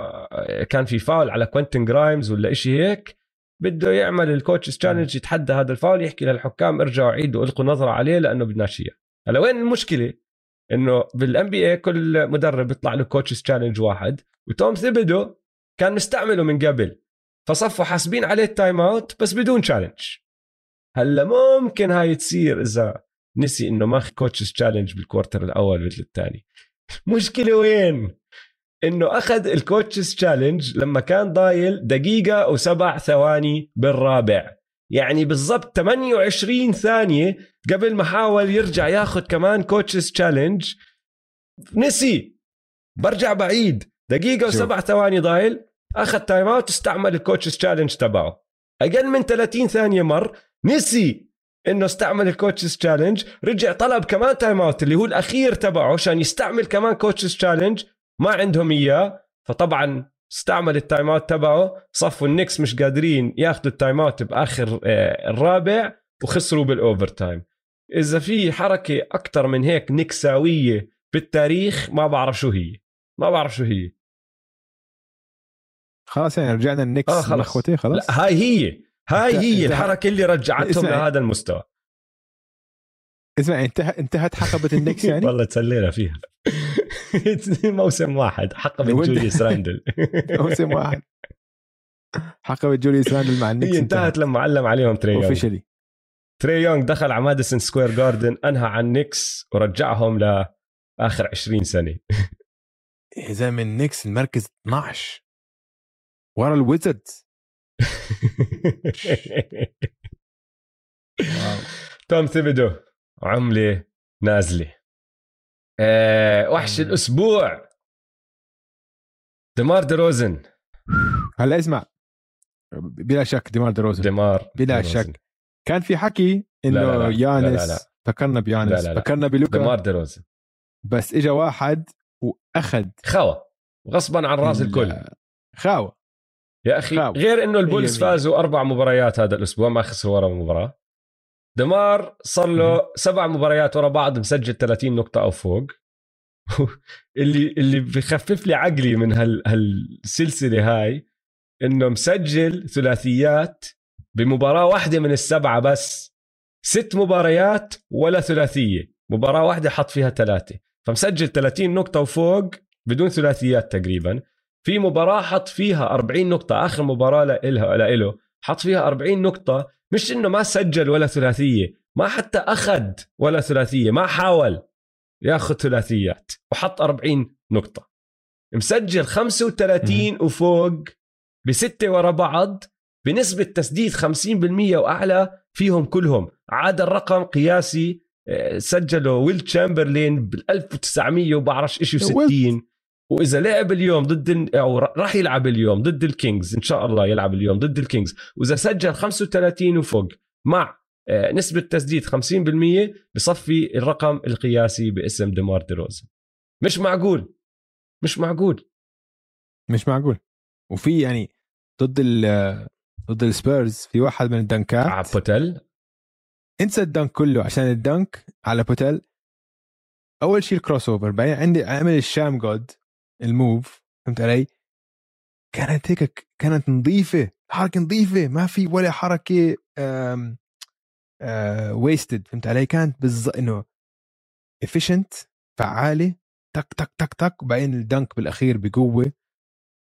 كان في فاول على كوينتن جرايمز ولا إشي هيك بده يعمل ال coach's challenge يتحدى هذا الفاول يحكي للحكام ارجعوا عيدوا ألقوا نظرة عليه لأنه بدناش اياه هلا وين المشكلة؟ إنه بال NBA كل مدرب بيطلع له coach's challenge واحد وتوم ثيبدو كان مستعمله من قبل. فصفوا حاسبين عليه ال time out بس بدون challenge هلا ممكن هاي تصير إذا نسي إنه ماخذ coach's challenge بال quarter الأول مثل الثاني مشكلة وين؟ إنه أخذ ال coach's challenge لما كان ضايل دقيقة وسبع ثواني بالرابع. يعني بالضبط 28 ثانية قبل ما حاول يرجع ياخذ كمان coach's challenge نسي. برجع بعيد. دقيقة وسبع ثواني ضايل. أخذ time out استعمل ال coach's challenge تبعه. أقل من 30 ثانية مر نسي إنه استعمل ال coach's challenge رجع طلب كمان time out اللي هو الأخير تبعه عشان يستعمل كمان coach's challenge ما عندهم إياه. فطبعا استعمل ال time out تبعه. صفوا النكس مش قادرين ياخذوا ال time out بآخر آه، الرابع وخسروا بال overtime إذا في حركة أكثر من هيك نكساوية بالتاريخ ما بعرف شو هي. ما بعرف شو هي. خلاص يعني رجعنا النكس آه خلاص. اخوتي خلاص. لا هاي هي. هاي انت- هي انت- الحركة اللي رجعتهم اسمع. لهذا المستوى. اسمع انتهى انتهت حقبة النكس يعني؟ والله تسلينا فيها. موسم واحد حقبة ود- جوليوس راندل. موسم واحد. حقبة جوليوس راندل مع النكس هي انتهت. لما علم عليهم تري يونغ. officially تري يونغ دخل على ماديسون سكوير جاردن انهى عن النكس ورجعهم لآخر 20 سنة. يا زلمة النكس المركز 12 ورا الويزردز توم ثيبدو عملة نازلة. آه وحش. الأسبوع. دمار دروزن هلا اسمع. بلا شك ديمار دروزن دمار بلا دروزن. شك. كان في حكي إنه. يانس. فكرنا بيانس لا، لا، لا. فكرنا بلوكا. دمار دروزن بس اجى واحد وأخذ. خاوة غصبا عن راس ال- الكل. خاوة. يا أخي خاوة. غير إنه البولز. فازوا أربع مباريات هذا الأسبوع ما خسروا ولا مباراة. دمار صار له سبع مباريات ورا بعض مسجل 30 نقطة أو فوق. اللي اللي بخفف لي عقلي من هال هالسلسلة هاي إنه مسجل ثلاثيات بمباراة واحدة من السبعة بس. ست مباريات ولا ثلاثية. مباراة واحدة حط فيها ثلاثة. فمسجل 30 نقطة وفوق بدون ثلاثيات تقريبا. في مباراة حط فيها 40 نقطة آخر مباراة لإلها لإله حط فيها 40 نقطة مش إنه ما سجل ولا ثلاثية ما حتى أخذ ولا ثلاثية ما حاول ياخذ ثلاثيات وحط 40 نقطة. مسجل 35 وفوق بستة ورا بعض بنسبة تسديد 50% وأعلى فيهم كلهم. عاد الرقم قياسي آه، سجله ويل تشامبرلين بال 1900 وبعرفش إشي و60 وإذا لعب اليوم ضد ر- راح يلعب اليوم ضد الكينجز إن شاء الله يلعب اليوم ضد الكينجز. وإذا سجل 35 وفوق مع آه، نسبة تسديد 50% بصفي الرقم القياسي باسم ديمار ديروزن مش معقول. مش معقول. مش معقول. وفي يعني ضد ال ضد السبيرز في واحد من ال dunk ات. على بوتيل. انسى ال dunk كله عشان ال dunk على بوتيل. أول شيء ال crossover بعدين عندي عمل ال Shammgod. ال move فهمت علي؟ كانت هيك كانت نظيفة حركة نظيفة ما في ولا حركة wasted فهمت علي؟ كانت بالضبط إنه efficient فعالة تك تك تك تك وبعدين ال dunk بالأخير بقوة.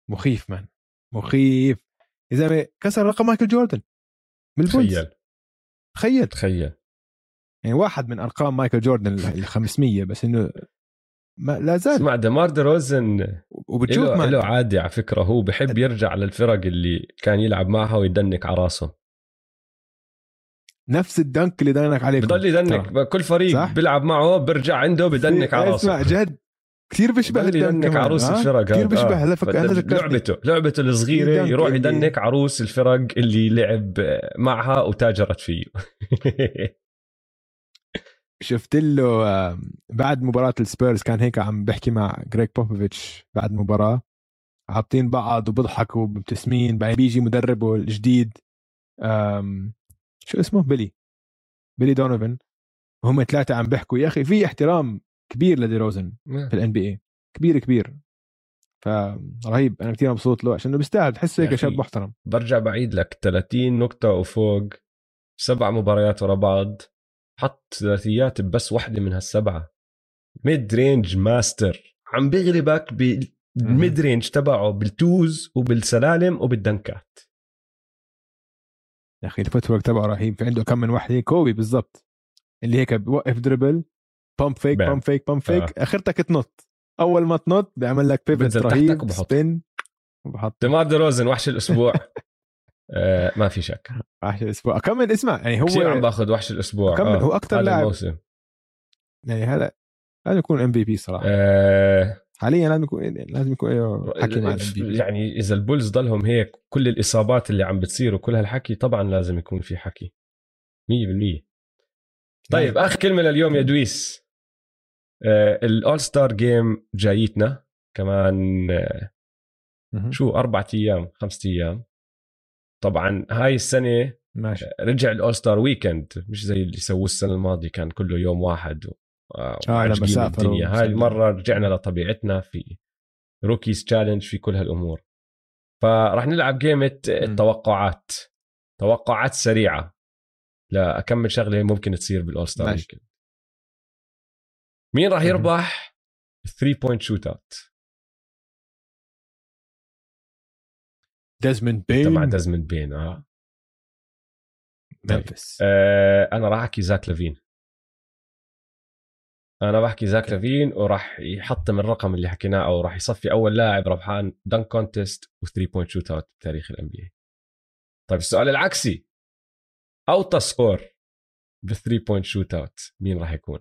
مخيف man مخيف. يا زلمه كسر رقم مايكل جوردن بالبولز تخيل. تخيل. تخيل. يعني واحد من أرقام مايكل جوردن ال 500 بس إنه ما لا زال. اسمع دمار دروزن وبتشوف له له عادي على فكرة. هو بحب يرجع للفرق اللي كان يلعب معها ويدنك على راسه. نفس الدنك اللي دنك عليه. بضل يدنك كل فريق صح؟ بيلعب معه برجع عنده بدنك على راسه. اسمع جد. كثير بيشبه يدنك عروس؟ الفرق كثير هذا. بيشبه آه. لعبته لعبته الصغيرة يروح اللي- يدنك عروس الفرق اللي لعب معها وتاجرت فيه. شفت له بعد مباراة السبيرز كان هيك عم بحكي مع جريك بوبوفيتش بعد مباراة. حاطين بعض وبضحكوا ومبتسمين بعدين بيجي مدربه الجديد شو اسمه؟ بيلي. بيلي دونوفن. هم ثلاثة عم بيحكوا يا أخي في احترام كبير لدي روزن في ال NBA كبير. كبير فرهيب أنا كثير مبسوط له عشان بيستاهل. تحسه هيك شاب. محترم. برجع بعيد لك. 30 نقطة وفوق. سبع مباريات ورا بعض. حط ثلاثيات بس واحدة من هالسبعة. mid-range master عم بيغلبك بال mid-range تبعه بال twos وبالسلالم وبال dunk ات. يا أخي ال footwork تبعه رهيب في عنده كم من وحدة؟ كوبي بالضبط. اللي هيك بوقف dribble pump fake pump. pump fake pump fake آه. آخرتك تنط. أول ما تنط بيعمل لك pivot بنزل تحتك رهيب وبحط. spin وبحط. ديمار دروزن وحش الأسبوع. آه ما في شك. عشر أسبوع كمان اسمع يعني هو كثير عم باخذ وحش الأسبوع. كمل، هو أكتر هذا لاعب. الموسم. يعني هذا لازم يكون MVP صراحة. آه حاليا لازم يكون لازم يكون له حكي مع يعني إذا البولز ضلهم هيك كل الإصابات اللي عم بتصير وكل هالحكي طبعا لازم يكون في حكي. 100% طيب آخر كلمة لليوم يا دويس. آه ال All-Star Game جايتنا كمان آه. شو أربعة أيام خمسة أيام. طبعا هاي السنة ماشي. رجع ال All-Star Weekend مش زي اللي سووه السنة الماضية كان كله يوم واحد و... آه لما سافروا الدنيا. هاي. المرة رجعنا لطبيعتنا في rookies challenge في كل هالأمور. فراح نلعب جيمة التوقعات. توقعات سريعة لأكمل شغلة ممكن تصير بال All-Star. Weekend مين راح. يربح؟ 3 point shootout ديزموند بين مع دزموند بين آه. ممفيس آه، أنا راح أحكي زاك لافين. أنا بحكي زاك لافين وراح يحطم الرقم اللي حكيناه أو راح يصفي أول لاعب ربحان dunk contest و3 point shootout بتاريخ ال NBA طيب السؤال العكسي. اوطى score ب 3 point shootout مين راح يكون؟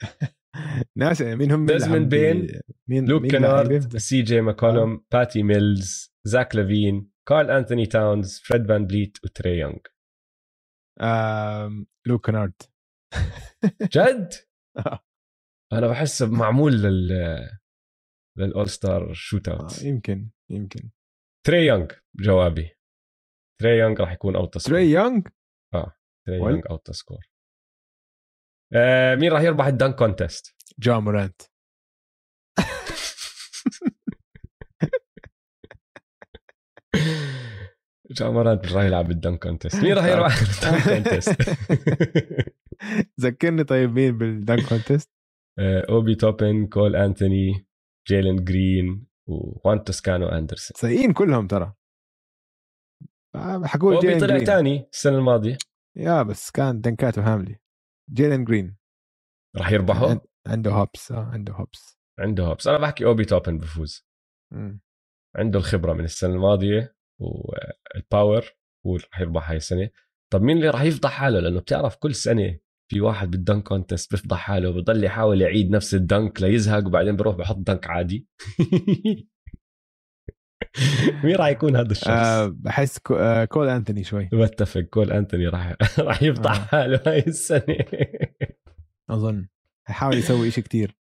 ناس مين هم عم بين، بي- مين لوك بيفضل؟ سي جي ماكولوم باتي ميلز زاك لافين كارل انثوني تاونز فريد فان فليت وتري يونغ. لوك كنارد. جد؟ آه. أنا بحس معمول لل للاول star shootout يمكن يمكن. تري يونغ جوابي. تري يونغ راح يكون outscore تري يونغ؟ تري وال- يونغ outscore. آه مين راح يربح ال dunk contest؟ جا مورانت. جا مورانت مش راح يلعب بال dunk contest. مين راح يربح ال dunk contest؟ ذكرني طيب مين بال dunk contest؟ آه، أوبي توبن كول أنتوني جيلين غرين ووان توسكانو أندرسون. سيئين كلهم ترى. آه، حقول أوبي طلع تاني السنة الماضية. يا بس كان dunk اته هاملي. جيلين غرين راح يربحوا عند- عنده hops آه عنده hops عنده hops أنا بحكي أوبي توبن بفوز. مم. عنده الخبرة من السنة الماضية وال power وراح يربح هاي السنة. طب مين اللي راح يفضح حاله؟ لأنه بتعرف كل سنة في واحد بال dunk contest بيفضح حاله وبضل يحاول يعيد نفس ال dunk ليزهق وبعدين بروح بحط dunk عادي. مين راح يكون هذا الشخص؟ آه بحس كو آه كول انثوني شوي بتفق كول أنتوني راح راح يفضح آه. حاله هاي السنة أظن حيحاول يسوي شيء كتير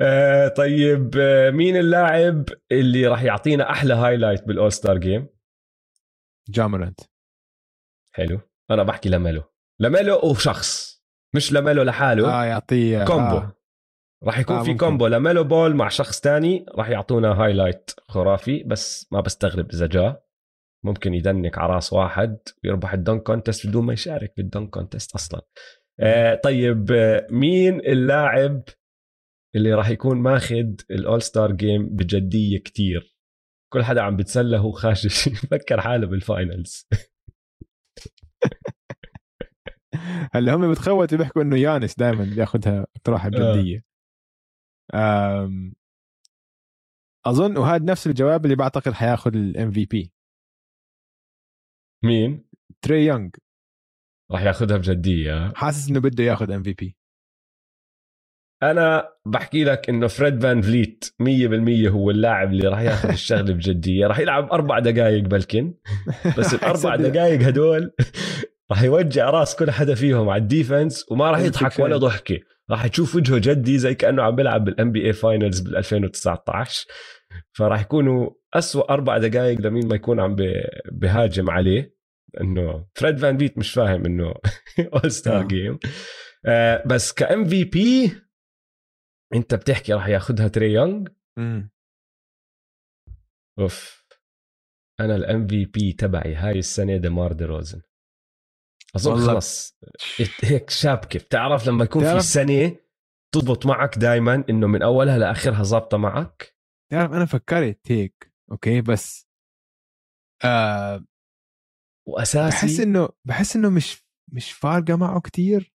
آه طيب آه، مين اللاعب اللي راح يعطينا أحلى highlight بال All-Star Game؟ جا مورانت حلو أنا بحكي لميلو لميلو وشخص مش لميلو لحاله آه يعطيه combo. آه. راح يكون آه، في ممكن. combo لميلو بول مع شخص تاني راح يعطونا highlight خرافي بس ما بستغرب إذا جا. ممكن ي dunk على راس واحد ويربح ال dunk contest بدون ما يشارك بال dunk contest أصلا. آه طيب آه، مين اللاعب اللي راح يكون ماخذ ال All-Star Game بجدية كتير؟ كل حدا عم بتسلى هو خاشش. يفكر حاله بال finals هلا هم بتخوتوا بيحكوا إنه يانيس دائما بياخذها بتروح بجديه أظن وهذا نفس الجواب اللي بعتقد حياخذ ال MVP مين؟ تري يونغ. راح ياخذها بجدية. حاسس إنه بده ياخذ MVP أنا بحكي لك إنه فريد فان فليت 100% هو اللاعب اللي راح ياخذ الشغلة بجدية. راح يلعب أربع دقائق بلكن. بس الأربع دقائق هدول راح يوجع رأس كل حدا فيهم على ال defense وما راح يضحك ولا ضحكة. راح تشوف وجهه جدي زي كأنه عم بيلعب بال NBA finals بال 2019 فراح يكونوا أسوأ أربع دقائق لمين ما يكون عم بهاجم عليه. إنه فريد فان فليت مش فاهم إنه All-Star آه. Game بس ك MVP أنت بتحكي راح ياخذها تري يونغ. أوف. أنا ال MVP تبعي هاي السنة ديمار دي روزن. اظن. خلص هيك شابكه بتعرف لما يكون في سنة تضبط معك دائما إنه من أولها لآخرها ظابطة معك؟ تعرف أنا فكرت هيك. أوكي؟ بس آه وأساسي بحس انه بحس إنه مش مش فارقة معه كتير.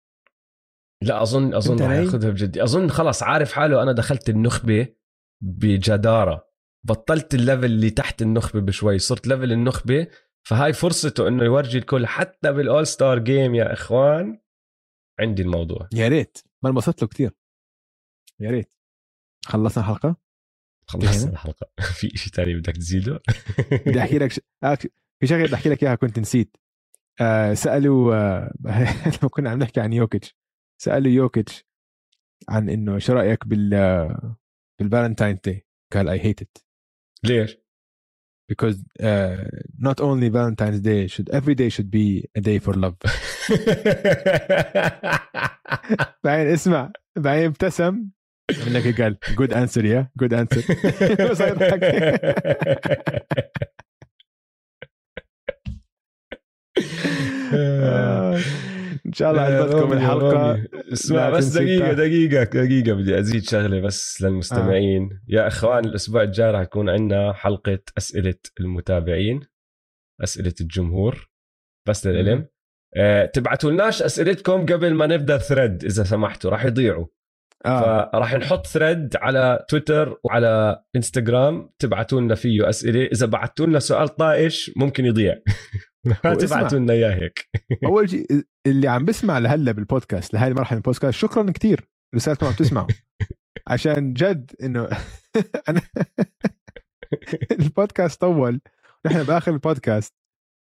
لا اظن أظن؟ ياخذها بجدي أظن خلص عارف حاله. أنا دخلت النخبة بجدارة. بطلت ال level اللي تحت النخبة بشوي. صرت level النخبة فهاي فرصته إنه يورجي الكل حتى بال All-Star Game يا إخوان. عندي الموضوع. يا ريت. ما انبسطت له كتير. يا ريت. خلصنا الحلقة؟ خلصنا الحلقة. في شيء ثاني بدك تزيده؟ بدي أحكي لك ش... آه، في شغلة بدي أحكي لك إياها كنت نسيت. آه سألوا آه لما كنا عم نحكي عن يوكيتش. سألوا يوكيتش عن إنه شو رأيك بال بال Valentine's Day؟ قال I hate it ليش؟ because uh, not only Valentine's Day should every day should be a day for love بعدين اسمع بعدين ابتسم منك قال جود انسر يا جود انسر إن شاء الله عجبتكم الحلقة. اسمع بس دقيقة دقيقة دقيقة بدي أزيد شغلة بس للمستمعين. آه. يا إخوان الأسبوع الجاي راح يكون عندنا حلقة أسئلة المتابعين أسئلة الجمهور. بس للعلم. آه، تبعتوا لناش أسئلتكم قبل ما نبدأ thread إذا سمحتوا. راح يضيعوا. آه. فراح نحط thread على تويتر وعلى انستغرام تبعتوا لنا فيه أسئلة. إذا بعثتوا لنا سؤال طائش ممكن يضيع. ما تبعتوا لنا إياه هيك. أول شيء اللي عم بسمع لهلا بالبودكاست لهي المرحلة من البودكاست شكرا كثير رسالتكم عم تسمعوا. عشان جد إنه أنا البودكاست طول نحن بآخر البودكاست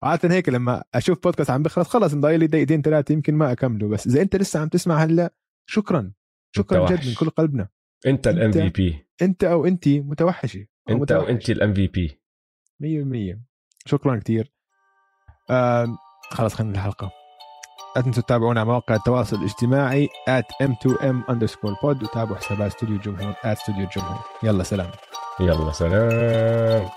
عادة هيك لما أشوف بودكاست عم بخلص خلص مضايق لي دقيقتين ثلاثة يمكن ما أكمله بس إذا أنت لسه عم تسمع هلا شكرا. شكرا جد من كل قلبنا. أنت الام في بي أنت أو انت متوحشة. أو أنت أو انت الام في بي 100% شكرا كثير آه خلاص خلينا الحلقة. لا تنسوا تتابعونا على مواقع التواصل الاجتماعي at m2m underscore pod وتابعوا حسابات استوديو الجمهور at استوديو الجمهور يلا سلام. يلا سلام.